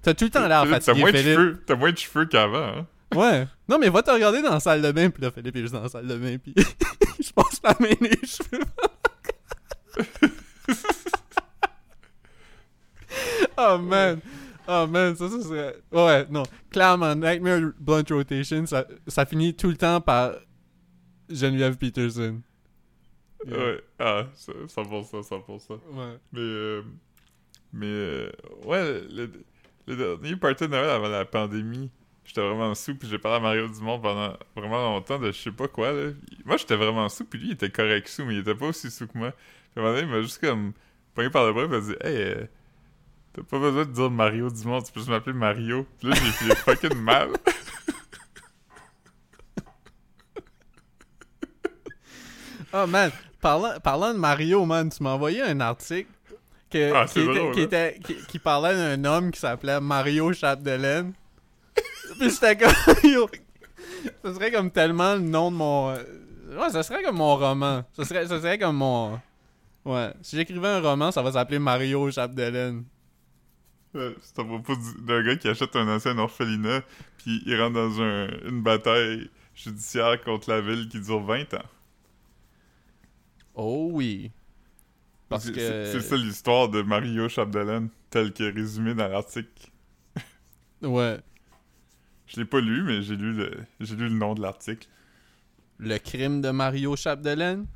T'as tout le temps l'air Philippe, T'as fatigué, moins, de Philippe. cheveux, t'as moins de cheveux qu'avant, hein? Ouais. Non, mais va te regarder dans la salle de bain, puis là, Philippe est juste dans la salle de bain, puis je passe la main les cheveux. oh man. Oh man, ça, ça serait. Ouais, non. Clairement, Nightmare Blunt Rotation, ça, ça finit tout le temps par Geneviève Peterson. Yeah. Ouais. Ah, ça- 100%, 100%. Ouais. Mais, euh, mais, euh, ouais, le, le dernier party de Noël avant la pandémie, j'étais vraiment sous, puis j'ai parlé à Mario Dumont pendant vraiment longtemps de je sais pas quoi, là. Moi, j'étais vraiment sous, puis lui, il était correct sous, mais il était pas aussi sous que moi. Puis à un moment donné, il m'a juste comme pogné par le bras, il m'a dit, hey, euh, t'as pas besoin de dire Mario Dumont, tu peux juste m'appeler Mario. Puis là, j'ai fait fucking mal. Oh man, parlant, parlant de Mario, man, tu m'as envoyé un article que, Ah, qui, c'est était- drôle, qui, hein? était- qui, qui parlait d'un homme qui s'appelait Mario Chapdelaine. Puis j'étais comme, yo, ça serait comme tellement le nom de mon... euh, Ouais, ça serait comme mon roman. Ça serait, ça serait comme mon... Ouais, si j'écrivais un roman, ça va s'appeler Mario Chapdelaine. Ouais, C'est à propos du- d'un gars qui achète un ancien orphelinat, puis il rentre dans un- une bataille judiciaire contre la ville qui dure 20 ans. Oh oui. Parce C'est- que. C'est c'est ça l'histoire de Mario Chapdelaine, telle que résumée dans l'article. Ouais. Je l'ai pas lu, mais j'ai lu le j'ai lu le nom de l'article. Le crime de Mario Chapdelaine?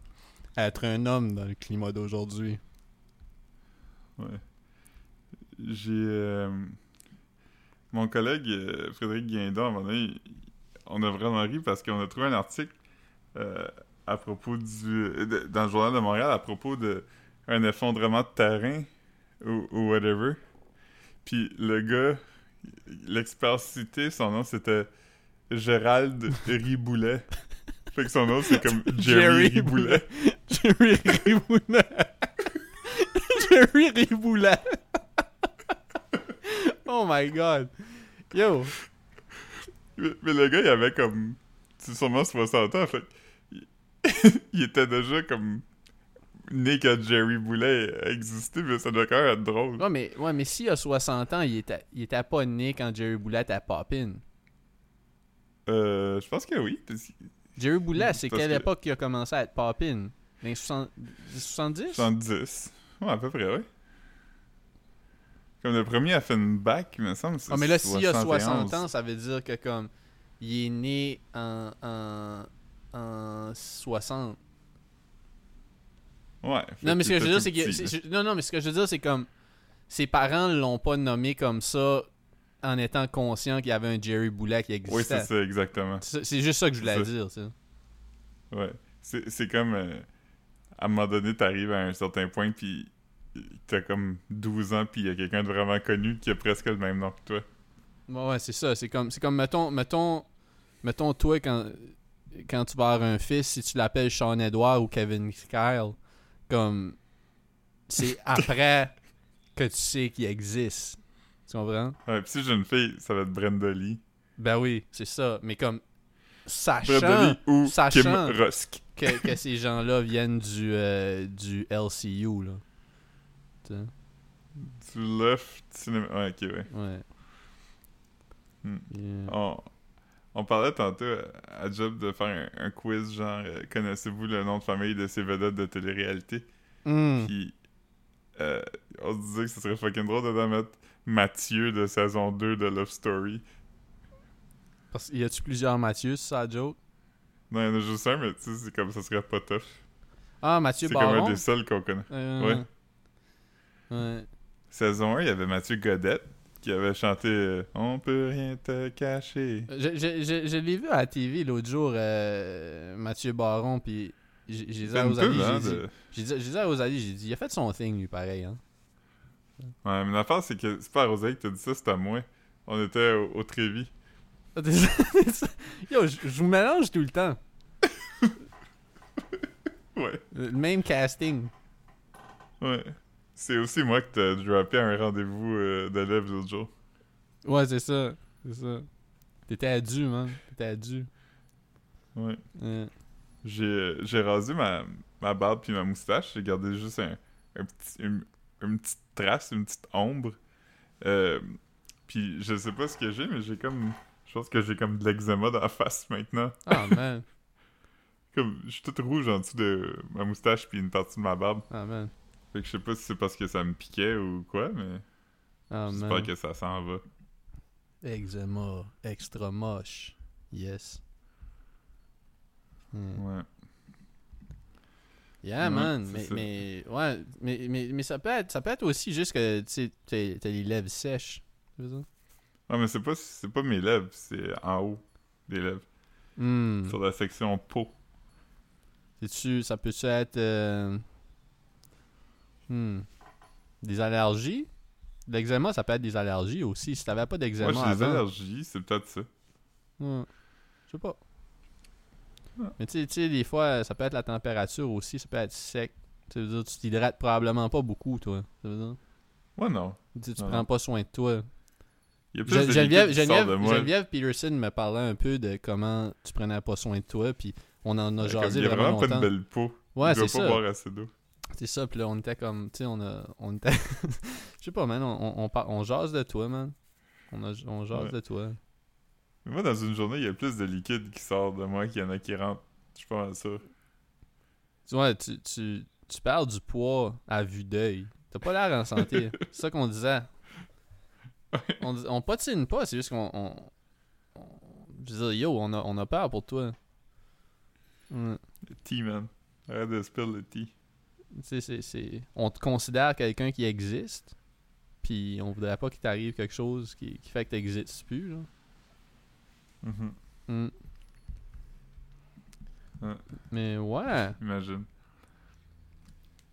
Être un homme dans le climat d'aujourd'hui. Ouais. J'ai. euh, mon collègue euh, Frédéric Guindon, à un moment donné, on a vraiment ri parce qu'on a trouvé un article euh, à propos du. de- dans le Journal de Montréal à propos de un effondrement de terrain ou, ou whatever. Puis le gars, l'expert cité, son nom c'était Gérald Riboulet. fait que son nom c'est comme Jerry, Jerry Riboulet. Jerry Riboulet. Jerry Riboulet. oh my god. Yo. Mais, mais le gars, il avait comme. C'est sûrement 60 ans, fait. Il, il était déjà comme. Né quand Jerry Boulet existait, mais ça doit quand même être drôle. Ouais, mais, ouais, mais s'il a 60 ans, il était, il était pas né quand Jerry Boulet a pop-in. Euh, je pense que oui. parce Jerry Boulet, c'est quelle que- époque qu'il a commencé à être pop-in Dans les 60 70 70. Ouais, à peu près, oui. Comme le premier a fait une bac, il me semble. Ah, mais là, s'il a 71. 60 ans, ça veut dire que comme il est né en, en, en 60. Ouais. Non, mais ce que je veux dire, c'est que. Non, non, mais ce que je veux dire, c'est comme. Ses parents l'ont pas nommé comme ça en étant conscient qu'il y avait un Jerry Boulet qui là. Oui, existait. c'est ça, exactement. C'est juste ça que je voulais dire, ça. Ouais. C'est c'est comme. euh, à un moment donné, t'arrives à un certain point, puis t'as comme 12 ans, puis il y a quelqu'un de vraiment connu qui a presque le même nom que toi. Ouais, ouais, c'est ça. C'est comme, c'est comme mettons, mettons, mettons, toi, quand, quand tu vas avoir un fils, si tu l'appelles Sean Edouard ou Kevin Kyle, comme, c'est après que tu sais qu'il existe. Tu comprends? Ouais, pis si j'ai une fille, ça va être Brenda Lee. Ben oui, c'est ça. Mais comme, sachant Lee ou sachant- Kim Rusk. que, que ces gens-là viennent du, euh, du LCU, là. Tu sais? Du Left Cinema. Ouais, ok, ouais. Ouais. Hmm. Yeah. On, on parlait tantôt euh, à Job de faire un, un quiz genre euh, connaissez-vous le nom de famille de ces vedettes de télé-réalité? Hmm. Puis euh, on se disait que ce serait fucking drôle de mettre Mathieu de saison 2 de Love Story. Parce, y a-tu plusieurs Mathieu, c'est ça la joke? Non, il y en a juste un, mais tu sais, c'est comme ça serait pas tough. Ah, Mathieu C'est comme un Baron? des seuls qu'on connaît. Euh, Ouais. Ouais. Saison 1, il y avait Mathieu Godette qui avait chanté euh, On peut rien te cacher. Je, je, je, je l'ai vu à la TV l'autre jour, euh, Mathieu Baron, puis j'ai dit à Rosalie, j'ai dit, il a fait son thing, lui, pareil, hein. Ouais, mais l'affaire, c'est que c'est pas à Rosalie qui t'a dit ça, c'est à moi. On était au, au Trévis. Yo, je, je vous mélange tout le temps. Ouais. Le même casting. Ouais. C'est aussi moi que t'as droppé à un rendez-vous euh, de lèvres l'autre jour. Ouais, c'est ça. C'est ça. T'étais à dû, man. T'étais à dû. Ouais. J'ai euh, j'ai rasé ma, ma barbe puis ma moustache. J'ai gardé juste un, un petit, une, une petite trace, une petite ombre. Euh, puis je sais pas ce que j'ai, mais j'ai comme... Je pense que j'ai comme de l'eczéma dans la face maintenant. Ah, man. Comme, je suis toute rouge en dessous de ma moustache puis une partie de ma barbe. Ah, man. Fait que je sais pas si c'est parce que ça me piquait ou quoi, mais Ah, j'espère que ça s'en va. Eczéma. Extra moche. Yes. Hmm. Ouais. Yeah, Ouais, man. Mais, ouais, mais, mais, mais ça, peut être, ça peut être aussi juste que tu sais, t'as t'as les lèvres sèches. dire? Ouais, mais c'est pas, c'est pas mes lèvres, c'est en haut des lèvres. Hmm. Sur la section peau. C'est-tu, ça peut-tu être. euh, hmm, Des allergies? L'eczéma, ça peut être des allergies aussi. Si t'avais pas d'eczéma Moi, j'ai des allergies, c'est peut-être ça. Ouais. Je sais pas. Ouais. Mais tu sais- des fois, ça peut être la température aussi. Ça peut être sec. Ça veut dire tu t'hydrates probablement pas beaucoup, toi. Ça veut dire, Moi, non. tu tu Non, prends non. pas soin de toi. Il y a plus de Geneviève, Geneviève, de moi. Geneviève Peterson me parlait un peu de comment tu prenais pas soin de toi, puis on en a Ouais, comme jasé il a vraiment, vraiment pas longtemps. une belle peau. Ouais, c'est pas ça. boire assez d'eau. C'est ça, puis là, on était comme, tu sais, on a, on était, je sais pas, man, on, on, on, jase de toi, man. On, a, on jase Ouais. de toi. Mais moi, dans une journée, il y a plus de liquide qui sort de moi qu'il y en a qui rentrent. Je suis pas mal sûr. Tu vois, tu, tu, tu perds du poids à vue d'œil. T'as pas l'air en santé. c'est ça qu'on disait. On, patine pas, c'est juste qu'on. On, on- je veux dire, yo, on a, on a peur pour toi. Ouais. Le tea, man. Arrête de spill le tea. On te considère quelqu'un qui existe, puis on voudrait pas qu'il t'arrive quelque chose qui, qui fait que t'existes plus, là. Mhm. Mm. Ouais. Mais ouais, Imagine.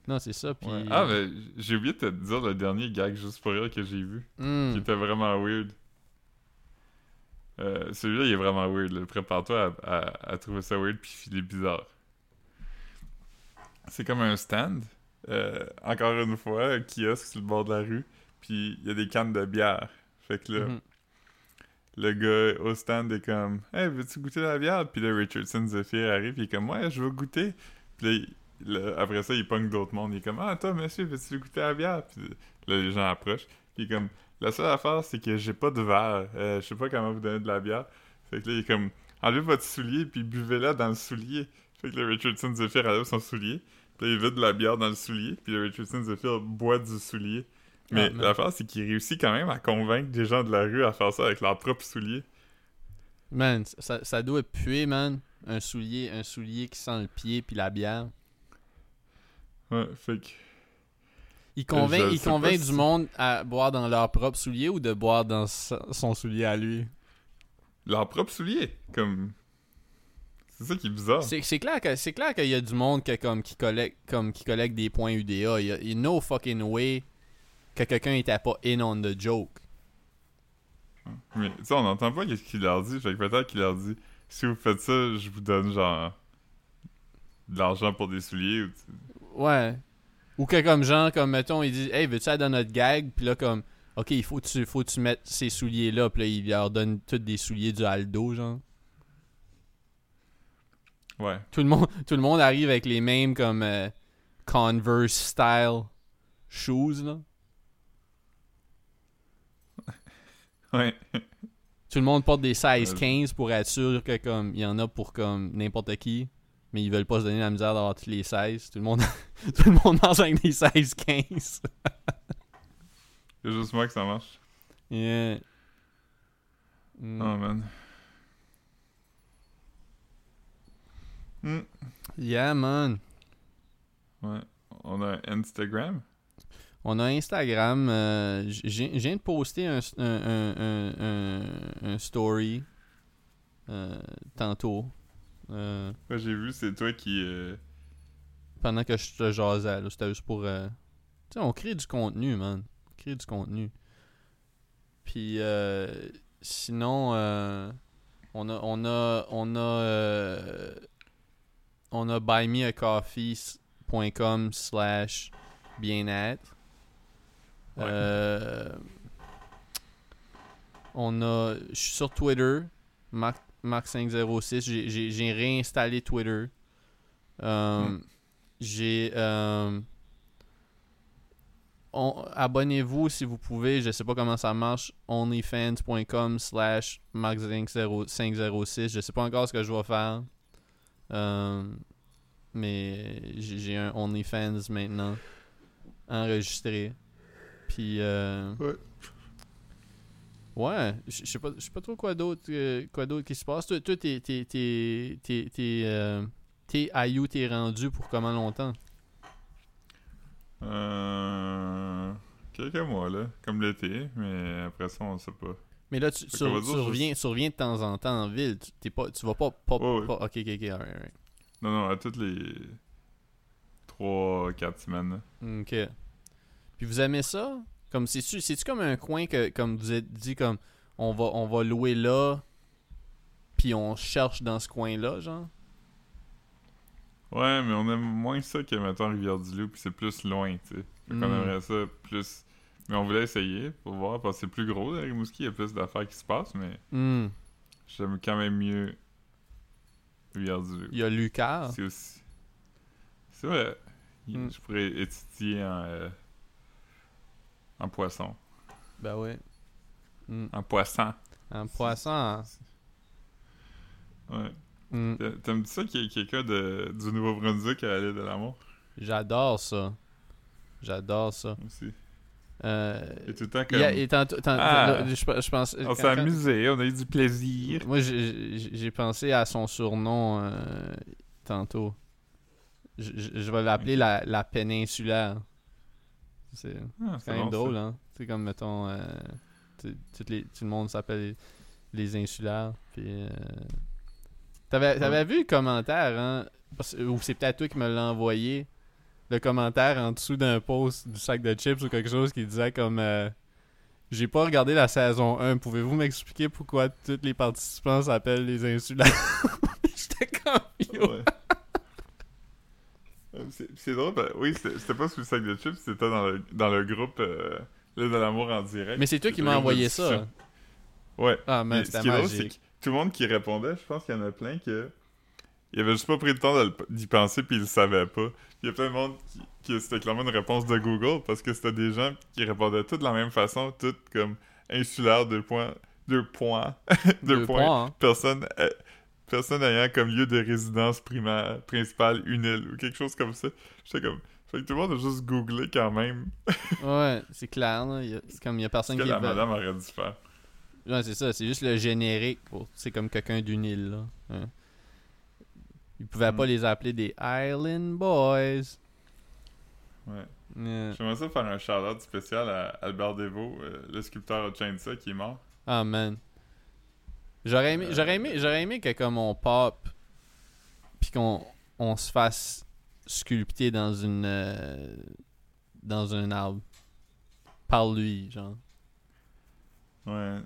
non, c'est ça, puis... Ouais. Ah, mais j'ai oublié de te dire le dernier gag juste pour rire que j'ai vu. Mm. Qui était vraiment weird. Euh, Celui-là, il est vraiment weird. Prépare-toi à, à- à trouver ça weird puis il est bizarre. C'est comme un stand. euh, encore une fois, un kiosque sur le bord de la rue. Puis il y a des cannes de bière. Fait que là, Mhm. le gars au stand est comme Hey, veux-tu goûter la bière? Puis là, Richardson Zephyr arrive, il est comme Ouais, je veux goûter. Puis là, après ça, il pogne d'autres mondes. Il est comme Ah, toi, monsieur, veux-tu goûter la bière? Puis là, les gens approchent. Puis il est comme La seule affaire, c'est que j'ai pas de verre. Euh, je sais pas comment vous donner de la bière. Fait que là, il est comme Enlevez votre soulier, puis buvez-la dans le soulier. Fait que là, Richardson Zephyr enlève son soulier. Puis là, il vide de la bière dans le soulier. Puis là, Richardson Zephyr boit du soulier. Mais Ah, l'affaire, c'est qu'il réussit quand même à convaincre des gens de la rue à faire ça avec leurs propres souliers. Man, ça, ça doit puer, man. Un soulier, un soulier qui sent le pied puis la bière. Ouais, fait que. Il convainc, il convainc du si- monde à boire dans leur propre soulier ou de boire dans son soulier à lui? Leurs propres souliers. Comme. C'est ça qui est bizarre. C'est c'est clair que c'est clair qu'il y a du monde que, comme, qui collecte comme qui collecte des points UDA. Il y a, il y a no fucking way que quelqu'un était pas in on the joke. Mais, tu sais, on n'entend pas qu'est-ce qu'il leur dit. Fait que peut-être qu'il leur dit si vous faites ça, je vous donne genre. de l'argent pour des souliers. Ou, Ouais. Ou que comme genre, comme mettons, il dit Hey, veux-tu aller dans notre gag? Puis là, comme Ok, il faut que tu, faut tu mettes ces souliers là. Puis là, il leur donne tous des souliers du Aldo, genre. Ouais. Tout le monde, tout le monde arrive avec les mêmes comme euh, Converse style shoes là. Ouais. Tout le monde porte des size Ouais. 15 pour être sûr que comme il y en a pour comme n'importe qui, mais ils veulent pas se donner la misère d'avoir tous les 16. Tout le monde tout le monde marche avec des size 15. C'est juste moi que ça marche. Yeah. Mm. Oh man. Hmm. Yeah man. Ouais. On a Instagram? On a Instagram. euh, j'ai- je viens de poster un, un, un, un- story euh, tantôt. Euh, Ouais, j'ai vu, c'est toi qui. pendant que je te jasais. là. C'était juste pour. Tu sais, on crée du contenu, man. On crée du contenu. Puis, sinon, on a. On a. On a. on a buymeacoffee.com slash bien-être. Ouais. Euh, on a. Je suis sur Twitter. Marc, Marc506. J'ai- réinstallé Twitter. Euh, Hmm. J'ai. euh, on- Abonnez-vous si vous pouvez. Je sais pas comment ça marche. Onlyfans.com slash Marc506. Je sais pas encore ce que je vais faire. Euh, mais j'ai un OnlyFans maintenant enregistré. Puis. euh, Ouais. Ouais, je sais pas, je sais pas trop quoi d'autre euh, quoi d'autre qui se passe. Toi, toi t'es t'es t'es t'es t'es euh, t'es rendu pour comment longtemps? Euh, quelques mois, là. Comme l'été, mais après ça, on sait pas. Mais là tu, reviens tu reviens de temps en temps en ville, tu t'es pas tu vas pas pas, Ouais, ouais. pas- OK OK OK. Non, non, à toutes les 3-4 semaines. là. OK. Puis vous aimez ça? Comme c'est-tu c'est-tu comme un coin que comme vous êtes dit comme on va on va louer là puis on cherche dans ce coin-là genre? Ouais, mais on aime moins ça que, mettons, Rivière-du-Loup, puis c'est plus loin, tu sais. Fait qu'on Mm. aimerait ça plus... Mais on voulait essayer pour voir, parce que c'est plus gros, Rimouski, il y a plus d'affaires qui se passent, mais Hmm. j'aime quand même mieux Rivière-du-Loup. Il y a Lucas. C'est aussi... C'est vrai. Il- Mm. Je pourrais étudier en... euh, En poisson. Ben ouais. Hmm. En poisson. Un poisson. Ouais. Hmm. T'a- T'aimes ça qu'il y ait quelqu'un de, du Nouveau-Brunswick à l'île de l'amour? J'adore ça. J'adore ça. aussi? Euh, Et tout le temps il y a- comme... et tantôt- tant- Ah. là, je, je pense. On s'est amusé, on a eu du plaisir. Moi, j'ai pensé à son surnom euh, tantôt. Je, vais l'appeler la, la péninsulaire. C'est Ah, quand même bon, drôle, ça. hein? C'est comme, mettons, euh, les, tout le monde s'appelle les insulaires. Puis, T'avais vu le commentaire, hein? Parce- Ou c'est peut-être toi qui me l'as envoyé. Le commentaire en dessous d'un post du sac de chips ou quelque chose qui disait comme... euh, J'ai pas regardé la saison 1. Pouvez-vous m'expliquer pourquoi tous les participants s'appellent les insulaires? J'étais comme... Yo. Ouais. Euh, c'est drôle, ben, oui, c'était pas sous le sac de chips, c'était dans le, dans le groupe euh, de l'amour en direct. Mais c'est toi qui m'as envoyé ça. Ouais. Ah, Mais man, c'était qui est drôle, c'est magique. que tout le monde qui répondait, je pense qu'il y en a plein que. Il avait juste pas pris le temps d'y penser puis il le savait pas. Il y a plein de monde qui, qui c'était clairement une réponse de Google parce que c'était des gens qui répondaient tous de la même façon, toutes comme insulaire, deux points, deux points, deux, Deux points, points, hein. personne, euh, personne ayant comme lieu de résidence primaire, principale une île ou quelque chose comme ça. J'étais comme. Fait que tout le monde a juste googlé quand même Ouais, c'est clair. là. Il y a- C'est comme il y a personne que qui... la va- madame aurait dû faire. Ouais, c'est ça. C'est juste le générique. pour- C'est comme quelqu'un d'une île, là. Hein. Ils pouvaient Mm. pas les appeler des Island Boys. Ouais. Yeah. J'aimerais ça faire un shout-out spécial à Albert Devaux, euh, le sculpteur de Chainsaw qui est mort. Ah, man. J'aurais aimé, Euh. j'aurais aimé, j'aurais aimé que comme on pop, puis qu'on on se fasse sculpter dans une euh, dans un arbre par lui, genre. Ouais.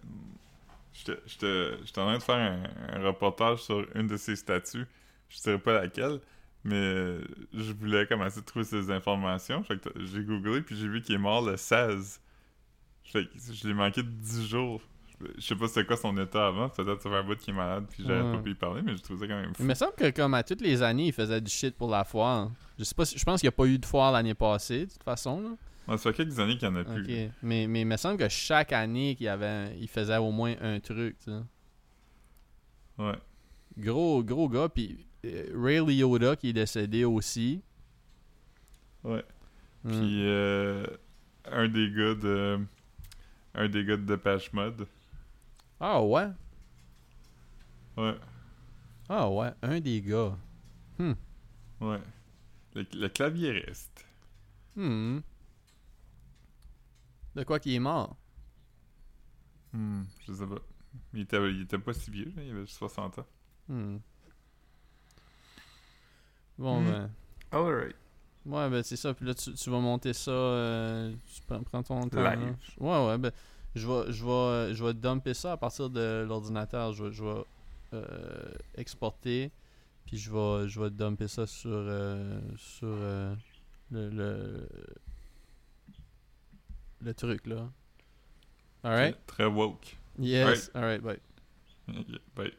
J'étais en train de faire un, un reportage sur une de ses statues. Je dirais pas laquelle, mais je voulais commencer à trouver ces informations. Fait que j'ai googlé puis j'ai vu qu'il est mort le 16. Fait que je l'ai manqué de 10 jours. Je- sais pas c'était quoi son état avant. Peut-être ça fait un bout qui est malade puis j'avais Ouais. pas pu y parler, mais je trouvais ça quand même fou. Il me semble que comme à toutes les années, il faisait du shit pour la foire. Je sais pas, si- je pense qu'il n'y a pas eu de foire l'année passée, de toute façon. Là. Ouais, ça fait quelques années qu'il y en a plus. Mais, mais il me semble que chaque année qu'il avait, il faisait au moins un truc. Ouais. Gros, gros gars. Puis Ray Liotta qui est décédé aussi. Ouais. Hmm. Puis euh, un des gars de un des gars de Depeche Mode. Ah ouais? Ouais. Ah ouais. Un des gars. Hmm. Ouais. Le, le claviériste. Hmm. De quoi qu'il est mort? Hmm, je sais pas. Il était, il était pas si vieux, il avait juste 60 ans. Hmm. Bon, Hmm. ben. Alright. Ouais, ben c'est ça. Puis là, tu, tu vas monter ça. euh, tu prends, prends ton temps. Live. là. Ouais, ouais. Ben, je vais, je vais, je vais dumper ça à partir de l'ordinateur. Je vais, je vais euh, exporter. Puis je vais, je vais dumper ça sur, euh, sur euh, le, le, le truc là. Alright? Très woke. Yes. Alright, bye. Bye.